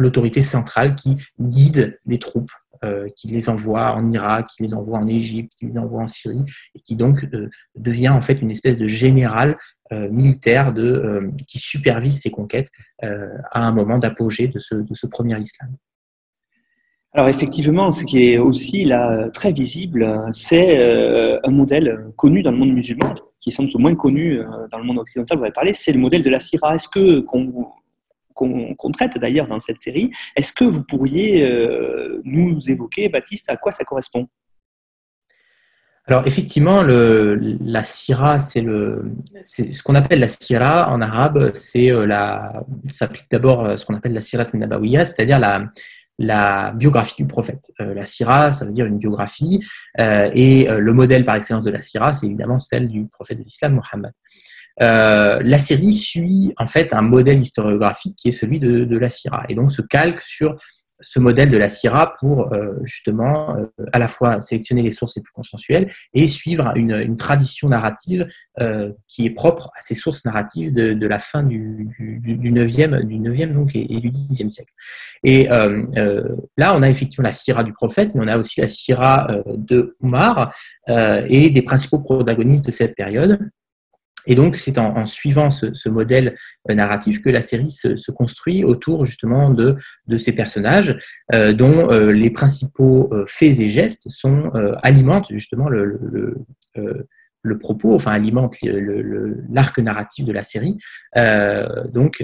l'autorité centrale qui guide les troupes, euh, qui les envoie en Irak, qui les envoie en Égypte, qui les envoie en Syrie, et qui donc euh, devient en fait une espèce de général euh, militaire de, qui supervise ces conquêtes à un moment d'apogée de ce, premier islam. Alors effectivement, ce qui est aussi là très visible, c'est un modèle connu dans le monde musulman, qui semble moins connu dans le monde occidental, vous avez parlé, c'est le modèle de la Syrah. Est-ce que qu'on traite d'ailleurs dans cette série. Est-ce que vous pourriez euh, nous évoquer, Baptiste, à quoi ça correspond? Alors effectivement, la sira, c'est ce qu'on appelle la sira en arabe, c'est euh, la, s'applique d'abord euh, ce qu'on appelle la sira nabawiya, c'est-à-dire la, la biographie du prophète. la sira, ça veut dire une biographie, et le modèle par excellence de la sira, c'est évidemment celle du prophète de l'islam, Mohammed. Euh, la série suit en fait un modèle historiographique qui est celui de, la Syrah et donc se calque sur ce modèle de la Syrah pour euh, justement euh, à la fois sélectionner les sources les plus consensuelles et suivre une, tradition narrative qui est propre à ces sources narratives de, la fin du, du, 9e, du 9e donc, et, du 10e siècle. Et là, on a effectivement la Syrah du prophète, mais on a aussi la Syrah de Omar et des principaux protagonistes de cette période. Et donc, c'est en, suivant ce, modèle euh, narratif que la série se, construit autour justement de, ces personnages, euh, dont euh, les principaux faits et gestes sont, alimentent justement le, propos, enfin alimentent l'arc narratif de la série, donc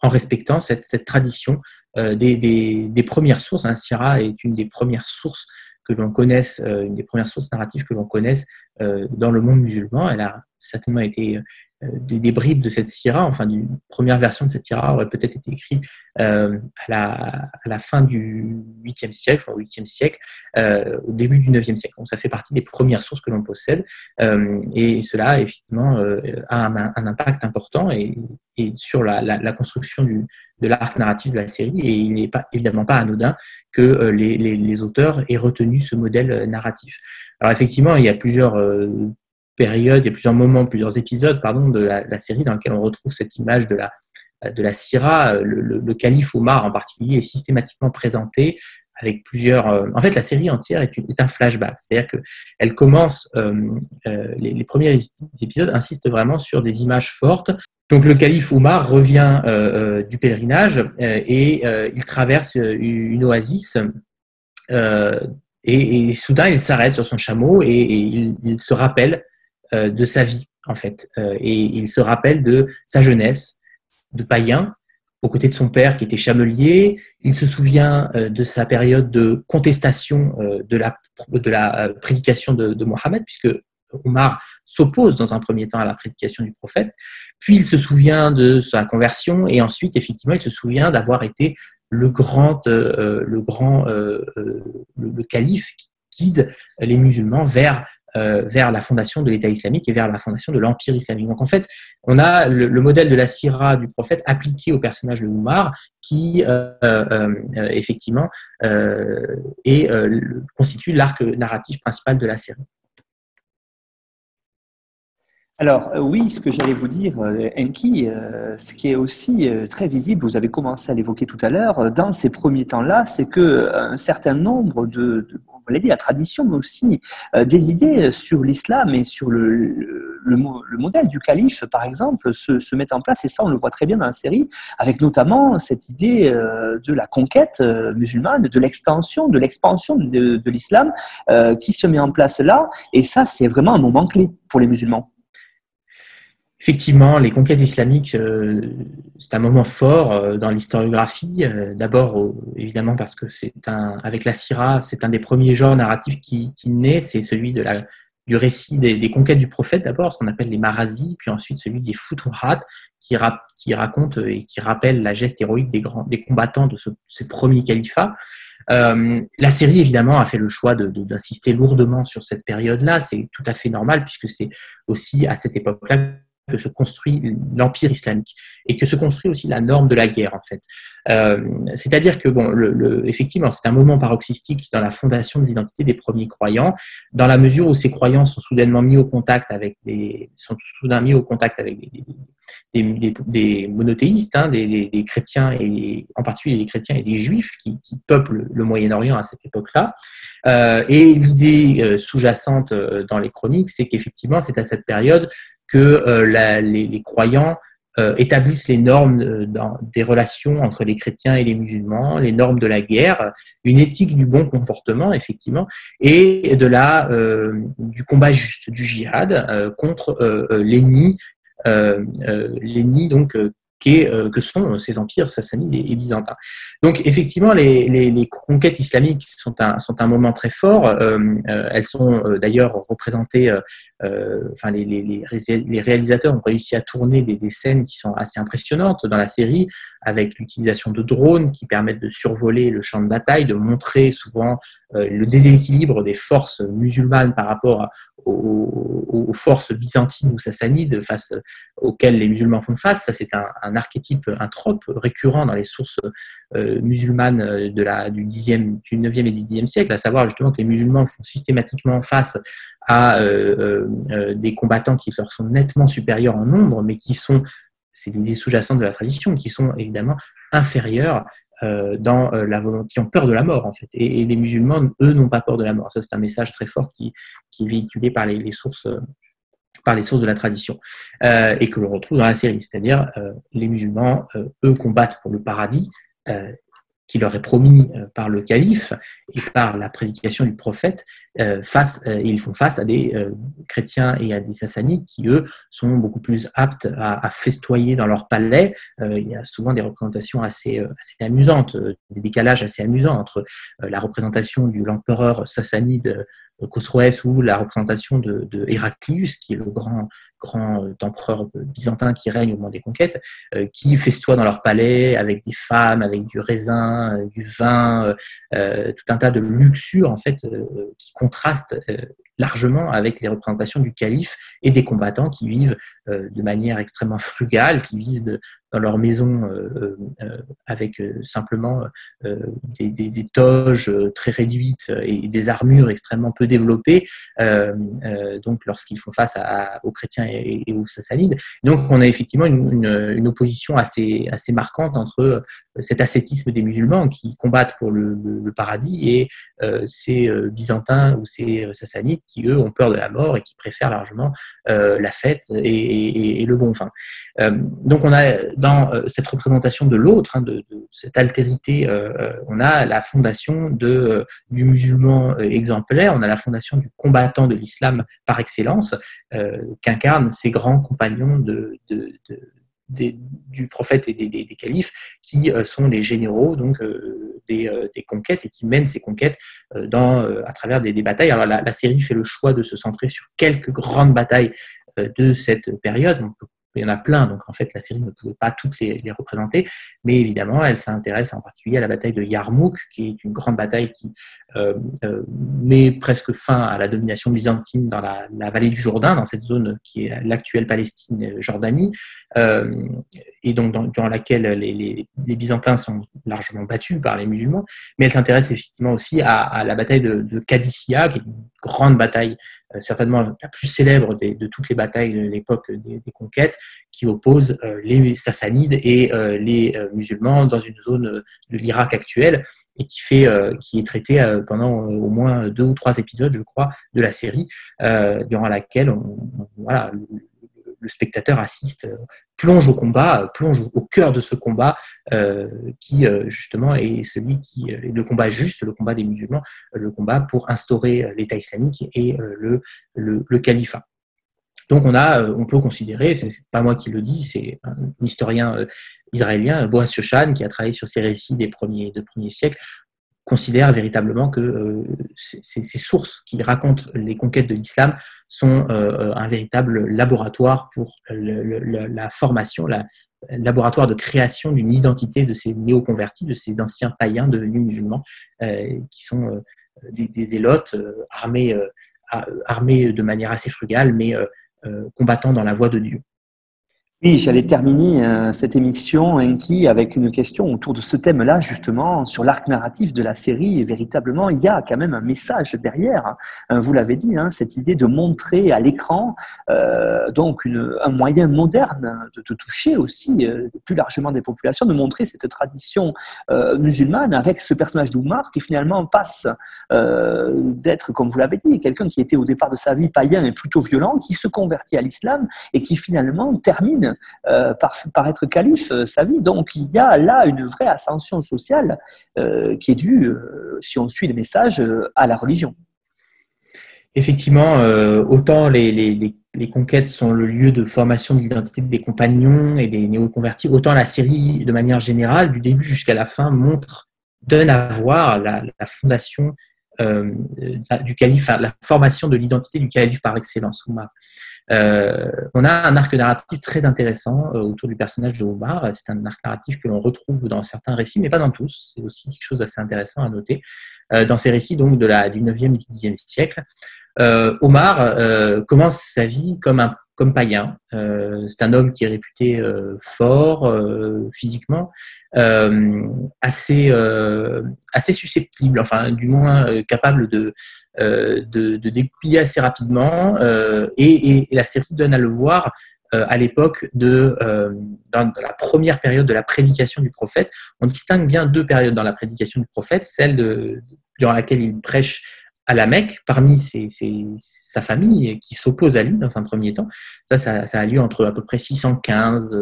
en respectant cette, tradition des, premières sources. Hein. Sierra est une des premières sources que l'on connaisse, une des premières sources narratives que l'on connaisse dans le monde musulman. Elle a certainement été euh, des, bribes de cette syrah, enfin d'une première version de cette syrah aurait peut-être été écrite euh, à, la, à, la, fin du 8e siècle, enfin, au 8e siècle, euh, au début du 9e siècle. Donc ça fait partie des premières sources que l'on possède et cela effectivement a un, impact important et, et sur la, la, construction du, de l'arc narratif de la série et il n'est pas, évidemment pas anodin que les, les, les, auteurs aient retenu ce modèle narratif. Alors effectivement, il y a plusieurs période, il y a plusieurs moments, plusieurs épisodes pardon, de la, série dans lesquels on retrouve cette image de la, de la Syrah. Le, le, calife Omar en particulier est systématiquement présenté avec plusieurs. Euh, en fait, la série entière est, un flashback, c'est-à-dire qu'elle commence. Euh, euh, les, premiers épisodes insistent vraiment sur des images fortes. Donc, le calife Omar revient du pèlerinage et il traverse une oasis. Et, soudain, il s'arrête sur son chameau et, il, se rappelle euh, de sa vie, en fait. Euh, et il se rappelle de sa jeunesse, de païen, aux côtés de son père qui était chamelier. Il se souvient euh, de sa période de contestation de la, de la prédication de, Mohammed, puisque Omar s'oppose dans un premier temps à la prédication du prophète, puis il se souvient de sa conversion et ensuite effectivement il se souvient d'avoir été le grand, le, grand le, calife qui guide les musulmans vers euh, vers la fondation de l'État islamique et vers la fondation de l'Empire islamique. Donc en fait, on a le, modèle de la sira du prophète appliqué au personnage de Oumar qui euh, euh, effectivement est, constitue l'arc narratif principal de la série. Alors oui, ce que j'allais vous dire, Enki, ce qui est aussi très visible, vous avez commencé à l'évoquer tout à l'heure, dans ces premiers temps-là, c'est que un certain nombre de, vous l'avez dit, la tradition, mais aussi euh, des idées sur l'islam et sur le, le, modèle du calife, par exemple, se, se, mettent en place. Et ça, on le voit très bien dans la série, avec notamment cette idée euh, de la conquête euh, musulmane, de l'extension, de l'expansion de, de l'islam qui se met en place là. Et ça, c'est vraiment un moment clé pour les musulmans. Effectivement, les conquêtes islamiques, euh, c'est un moment fort euh, dans l'historiographie. Euh, d'abord, évidemment, parce que c'est un, avec la Syrah, c'est un des premiers genres narratifs qui, qui naît, c'est celui de la, du récit des, conquêtes du prophète d'abord, ce qu'on appelle les marazis, puis ensuite celui des futuhat, qui, qui raconte et qui rappelle la geste héroïque des, grands, des combattants de ce, ces premiers califats. la série, évidemment, a fait le choix d'insister lourdement sur cette période-là. C'est tout à fait normal, puisque c'est aussi à cette époque-là que se construit l'empire islamique et que se construit aussi la norme de la guerre en fait. Euh, c'est-à-dire que bon, le, effectivement, c'est un moment paroxystique dans la fondation de l'identité des premiers croyants, dans la mesure où ces croyants sont soudainement mis au contact avec des sont soudain mis au contact avec des, des, des, monothéistes, hein, des, chrétiens et en particulier les chrétiens et les juifs qui, peuplent le Moyen-Orient à cette époque-là. Euh, et l'idée euh, sous-jacente dans les chroniques, c'est qu'effectivement, c'est à cette période que euh, les, croyants euh, établissent les normes euh, dans, des relations entre les chrétiens et les musulmans, les normes de la guerre, une éthique du bon comportement, effectivement, et de la, du combat juste, du djihad contre l'ennemi, l'ennemi donc que sont ces empires sassanides et, byzantins. Donc effectivement, les, conquêtes islamiques sont un, moment très fort. Euh, euh, elles sont d'ailleurs représentées, enfin les, réalisateurs ont réussi à tourner des, des, scènes qui sont assez impressionnantes dans la série, avec l'utilisation de drones qui permettent de survoler le champ de bataille, de montrer souvent le déséquilibre des forces musulmanes par rapport aux, forces byzantines ou sassanides face auxquelles les musulmans font face. Ça, c'est un, archétype, un trope récurrent dans les sources euh, musulmanes la, du, 10e, du 9e et du 10e siècle, à savoir justement que les musulmans font systématiquement face à euh, euh, des combattants qui leur sont nettement supérieurs en nombre, mais qui sont, c'est l'idée sous-jacente de la tradition, qui sont évidemment inférieurs euh, dans euh, la volonté, qui ont peur de la mort en fait. Et, les musulmans, eux, n'ont pas peur de la mort. Ça, c'est un message très fort qui, est véhiculé par les, sources par les sources de la tradition euh, et que l'on retrouve dans la série. C'est-à-dire, les musulmans, eux, combattent pour le paradis qui leur est promis euh, par le calife et par la prédication du prophète, euh, euh, ils font face à des chrétiens et à des sassanides qui, eux, sont beaucoup plus aptes à, festoyer dans leur palais. il y a souvent des représentations assez, assez amusantes, des décalages assez amusants entre la représentation de l'empereur sassanide Khosroès ou la représentation de, de, Héraclius, qui est le grand, grand euh, empereur byzantin qui règne au moment des conquêtes, euh, qui festoie dans leur palais avec des femmes, avec du raisin, euh, du vin, tout un tas de luxures en fait qui contrastent largement avec les représentations du calife et des combattants qui vivent de manière extrêmement frugale, qui vivent dans leur maison euh, euh, avec euh, simplement des, toges très réduites et des armures extrêmement peu développées, donc lorsqu'ils font face aux chrétiens et, aux sassanides. Donc on a effectivement une, une, opposition assez, assez marquante entre cet ascétisme des musulmans qui combattent pour le, le, paradis et ces byzantins ou ces sassanides qui, eux, ont peur de la mort et qui préfèrent largement la fête et, et, le bon vin. donc on a dans euh, cette représentation de l'autre, hein, de, cette altérité, euh, euh, on a la fondation de, du musulman exemplaire, on a la fondation du combattant de l'islam par excellence, qu'incarnent ces grands compagnons de, du prophète et des, califes, qui sont les généraux donc des, conquêtes et qui mène ces conquêtes à travers des, batailles. Alors la, série fait le choix de se centrer sur quelques grandes batailles de cette période. Il y en a plein, donc en fait la série ne pouvait pas toutes les, représenter, mais évidemment elle s'intéresse en particulier à la bataille de Yarmouk, qui est une grande bataille qui euh, euh, met presque fin à la domination byzantine dans la, vallée du Jourdain, dans cette zone qui est l'actuelle Palestine-Jordanie, euh, et donc dans, laquelle les, Byzantins sont largement battus par les musulmans, mais elle s'intéresse effectivement aussi à, la bataille de, de qui est une grande bataille, certainement la plus célèbre de toutes les batailles de l'époque des, conquêtes, qui oppose les Sassanides et les musulmans dans une zone de l'Irak actuel et qui, fait, qui est traité pendant au moins deux ou trois épisodes, je crois, de la série, durant laquelle on, voilà, le spectateur assiste, euh, plonge au combat, euh, plonge au cœur de ce combat euh, qui justement est celui qui est le combat juste, le combat des musulmans, le combat pour instaurer l'État islamique et le, califat. Donc on a, on peut considérer, c'est pas moi qui le dis, c'est un historien israélien, Boaz Shoshan, qui a travaillé sur ces récits des premiers siècles, considère véritablement que euh, ces, sources qui racontent les conquêtes de l'islam sont euh, un véritable laboratoire pour la formation, la, laboratoire de création d'une identité de ces néo-convertis, de ces anciens païens devenus musulmans, euh, qui sont des, des, zélotes armés, armés de manière assez frugale, mais combattant dans la voie de Dieu. Oui, j'allais terminer euh, cette émission, Enki, avec une question autour de ce thème-là, justement, sur l'arc narratif de la série. Et véritablement, il y a quand même un message derrière. Hein, vous l'avez dit, hein, cette idée de montrer à l'écran euh, donc un moyen moderne de, toucher aussi euh, plus largement des populations, de montrer cette tradition musulmane avec ce personnage d'Oumar qui finalement passe d'être, comme vous l'avez dit, quelqu'un qui était au départ de sa vie païen et plutôt violent, qui se convertit à l'islam et qui finalement termine euh, par, être calife euh, sa vie. Donc il y a là une vraie ascension sociale euh, qui est due, si on suit le message, à la religion. Effectivement, autant les, conquêtes sont le lieu de formation de l'identité des compagnons et des néo-convertis, autant la série, de manière générale, du début jusqu'à la fin, montre, donne à voir la, fondation du calife, la formation de l'identité du calife par excellence, euh, on a un arc narratif très intéressant euh, autour du personnage de Omar. C'est un arc narratif que l'on retrouve dans certains récits, mais pas dans tous. C'est aussi quelque chose d'assez intéressant à noter. Euh, dans ces récits donc de la, du 9e et du 10e siècle, Omar commence sa vie comme un comme païen. Euh, c'est un homme qui est réputé euh, fort euh, physiquement, assez, susceptible, enfin du moins capable de, de, assez rapidement. Et, la série donne à le voir à l'époque de la première période de la prédication du prophète. On distingue bien deux périodes dans la prédication du prophète, celle durant laquelle il prêche à la Mecque, parmi sa famille qui s'oppose à lui dans un premier temps. Ça, ça, a lieu entre à peu près 615,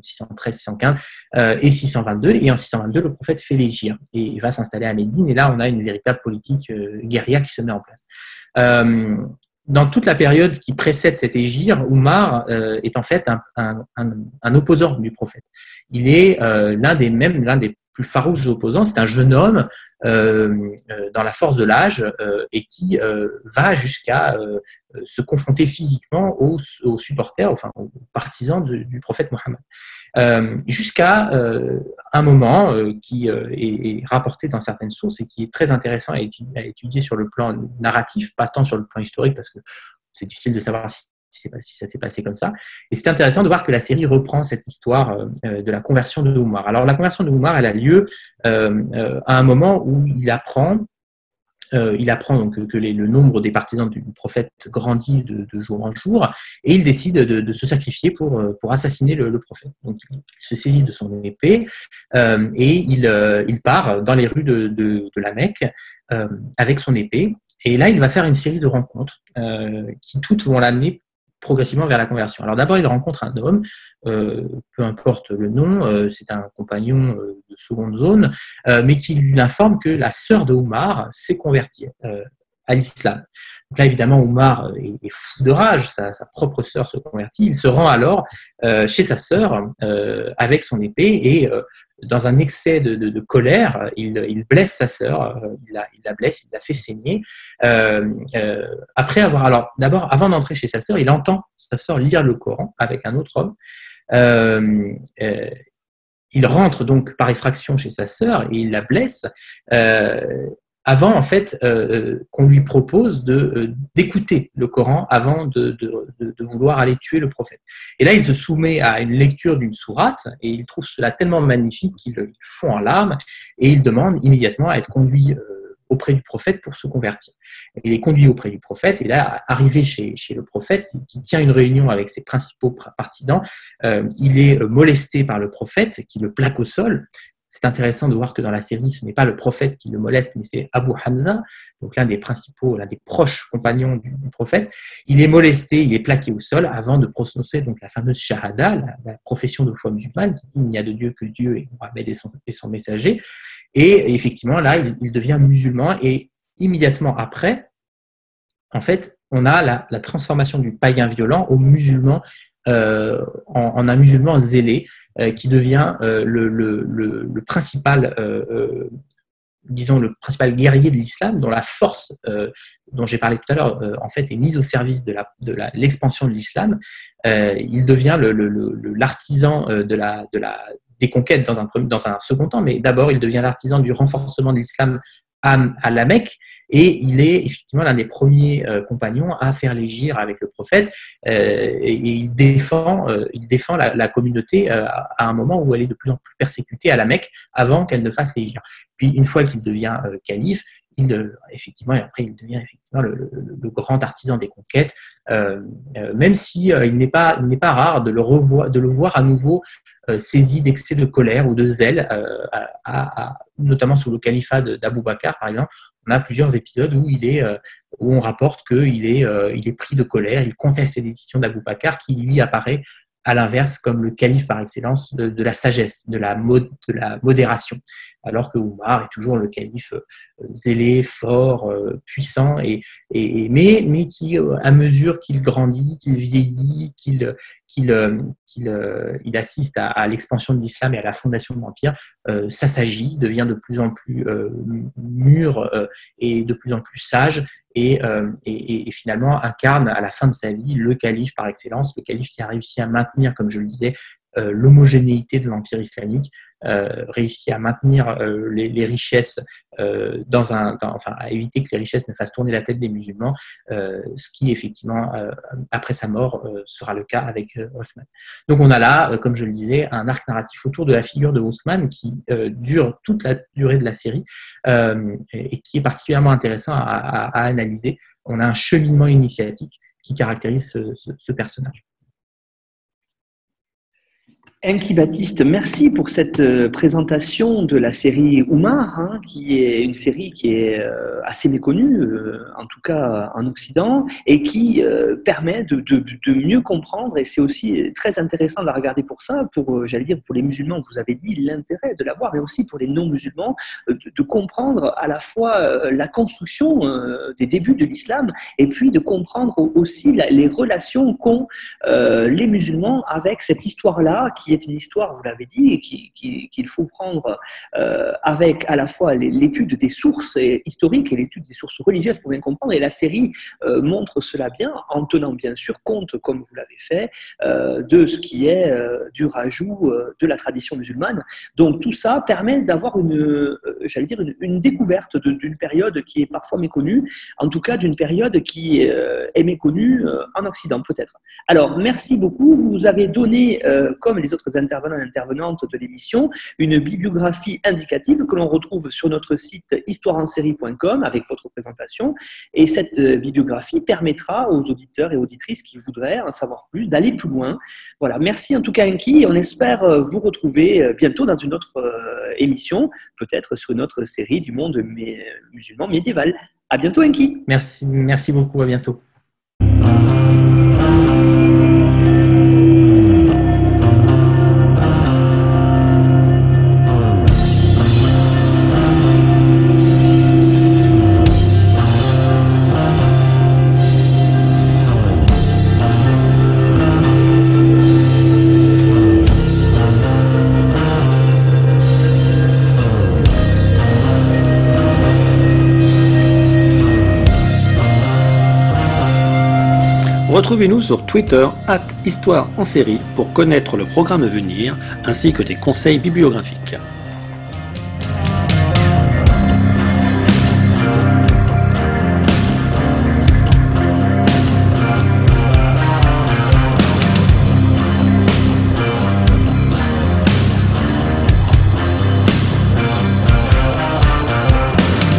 613, 615 et 622. Et en 622, le prophète fait l'égir et va s'installer à Médine. Et là, on a une véritable politique euh, guerrière qui se met en place. Euh, dans toute la période qui précède cet égir, Oumar euh, est en fait un, opposant du prophète. Il est l'un des mêmes, l'un des plus farouches opposants. C'est un jeune homme euh, euh, dans la force de l'âge euh, et qui va jusqu'à se confronter physiquement aux, supporters, enfin aux partisans du prophète Mohammed. jusqu'à un moment qui est, rapporté dans certaines sources et qui est très intéressant à étudier, sur le plan narratif, pas tant sur le plan historique, parce que c'est difficile de savoir si si ça s'est passé comme ça. Et c'est intéressant de voir que la série reprend cette histoire euh, euh, de la conversion de Oumar. Alors la conversion de Oumar, elle a lieu euh, à un moment où il apprend il apprend donc que le nombre des partisans du prophète grandit de, jour en jour et il décide de, se sacrifier pour, assassiner le, prophète. Donc il se saisit de son épée et il, il part dans les rues de, la Mecque avec son épée. Et là, il va faire une série de rencontres qui toutes vont l'amener progressivement vers la conversion. Alors d'abord, il rencontre un homme, euh, peu importe le nom, euh, c'est un compagnon euh, de seconde zone, mais qui lui informe que la sœur de Omar s'est convertie à l'islam. Là, évidemment, Omar est, fou de rage, sa, propre sœur se convertit. Il se rend alors chez sa sœur avec son épée et dans un excès de, colère, il, blesse sa sœur, il la, blesse, il la fait saigner. après avoir, alors d'abord, avant d'entrer chez sa sœur, il entend sa sœur lire le Coran avec un autre homme. Euh, euh, il rentre donc par effraction chez sa sœur et il la blesse euh, avant en fait qu'on lui propose de d'écouter le Coran avant de, vouloir aller tuer le prophète. Et là, il se soumet à une lecture d'une sourate et il trouve cela tellement magnifique qu'il fond en larmes et il demande immédiatement à être conduit auprès du prophète pour se convertir. Il est conduit auprès du prophète et là, arrivé chez, chez le prophète, qui tient une réunion avec ses principaux partisans, euh, il est molesté par le prophète qui le plaque au sol c'est intéressant de voir que dans la série, ce n'est pas le prophète qui le moleste, mais c'est Abu Hamza, donc l'un des principaux, l'un des proches compagnons du, prophète. Il est molesté, il est plaqué au sol avant de prononcer donc la fameuse shahada, la, profession de foi musulmane, il n'y a de Dieu que Dieu et Mohamed est son, messager. Et effectivement, là, il, devient musulman et immédiatement après, en fait, on a la transformation du païen violent au musulman euh, en, un musulman zélé euh, qui devient euh, le, principal disons, le principal guerrier de l'islam, dont la force dont j'ai parlé tout à l'heure, en fait, est mise au service de, l'expansion de l'islam. il devient l'artisan de la, de la, des conquêtes dans un second temps, mais d'abord, il devient l'artisan du renforcement de l'islam à, la Mecque et il est effectivement l'un des premiers euh, compagnons à faire légir avec le prophète euh, et, il défend, euh, il défend la, communauté à un moment où elle est de plus en plus persécutée à la Mecque avant qu'elle ne fasse légir. Puis une fois qu'il devient calife, il, effectivement, et après il devient effectivement le, grand artisan des conquêtes, même si il n'est pas, pas rare de le revoir, de le voir à nouveau saisi d'excès de colère ou de zèle, notamment sous le califat d'Abou Bakr, par exemple, on a plusieurs épisodes où, il est, euh, où on rapporte qu'il est, euh, il est pris de colère, il conteste les décisions d'Abou Bakr, qui lui apparaît à l'inverse comme le calife par excellence de, la sagesse, de la, modération, alors que Oumar est toujours le calife euh, zélé, fort, puissant, et, mais, qui, à mesure qu'il grandit, qu'il vieillit, qu'il qu'il euh, euh, il assiste à, l'expansion de l'islam et à la fondation de l'Empire, euh, s'assagit, devient de plus en plus mûr et de plus en plus sage, et, et, finalement incarne à la fin de sa vie le calife par excellence, le calife qui a réussi à maintenir, comme je le disais, l'homogénéité de l'Empire islamique euh, réussi à maintenir euh, les, richesses euh, dans un, enfin à éviter que les richesses ne fassent tourner la tête des musulmans, ce qui effectivement après sa mort sera le cas avec Othman. Donc on a là, comme je le disais, un arc narratif autour de la figure de Othman qui dure toute la durée de la série et, qui est particulièrement intéressant à, analyser. On a un cheminement initiatique qui caractérise ce personnage. Enki Baptiste, merci pour cette euh, présentation de la série Oumar, hein, qui est une série qui est euh, assez méconnue, euh, en tout cas en Occident, et qui permet de, mieux comprendre, et c'est aussi très intéressant de la regarder pour ça, pour, j'allais dire, pour les musulmans, vous avez dit l'intérêt de la voir, mais aussi pour les non-musulmans, de, comprendre à la fois la construction des débuts de l'islam, et puis de comprendre aussi les relations qu'ont les musulmans avec cette histoire-là, qui est une histoire, vous l'avez dit, qu'il faut prendre euh, avec à la fois l'étude des sources historiques et l'étude des sources religieuses pour bien comprendre. Et la série euh, montre cela bien, en tenant bien sûr compte, comme vous l'avez fait, euh, de ce qui est du rajout de la tradition musulmane. Donc tout ça permet d'avoir une, j'allais dire, une, découverte d'une période qui est parfois méconnue, en tout cas d'une période qui est méconnue en Occident peut-être. Alors merci beaucoup. Vous avez donné, comme les autres intervenants et intervenantes de l'émission, une bibliographie indicative que l'on retrouve sur notre site histoireensérie.com avec votre présentation. Et cette euh, bibliographie permettra aux auditeurs et auditrices qui voudraient en savoir plus d'aller plus loin. Voilà, merci en tout cas Enki. On espère euh, vous retrouver euh, bientôt dans une autre émission, peut-être sur une autre série du monde musulman médiéval. À bientôt Enki. Merci, merci beaucoup, à bientôt. Retrouvez-nous sur Twitter, at Histoire en série, pour connaître le programme à venir ainsi que des conseils bibliographiques.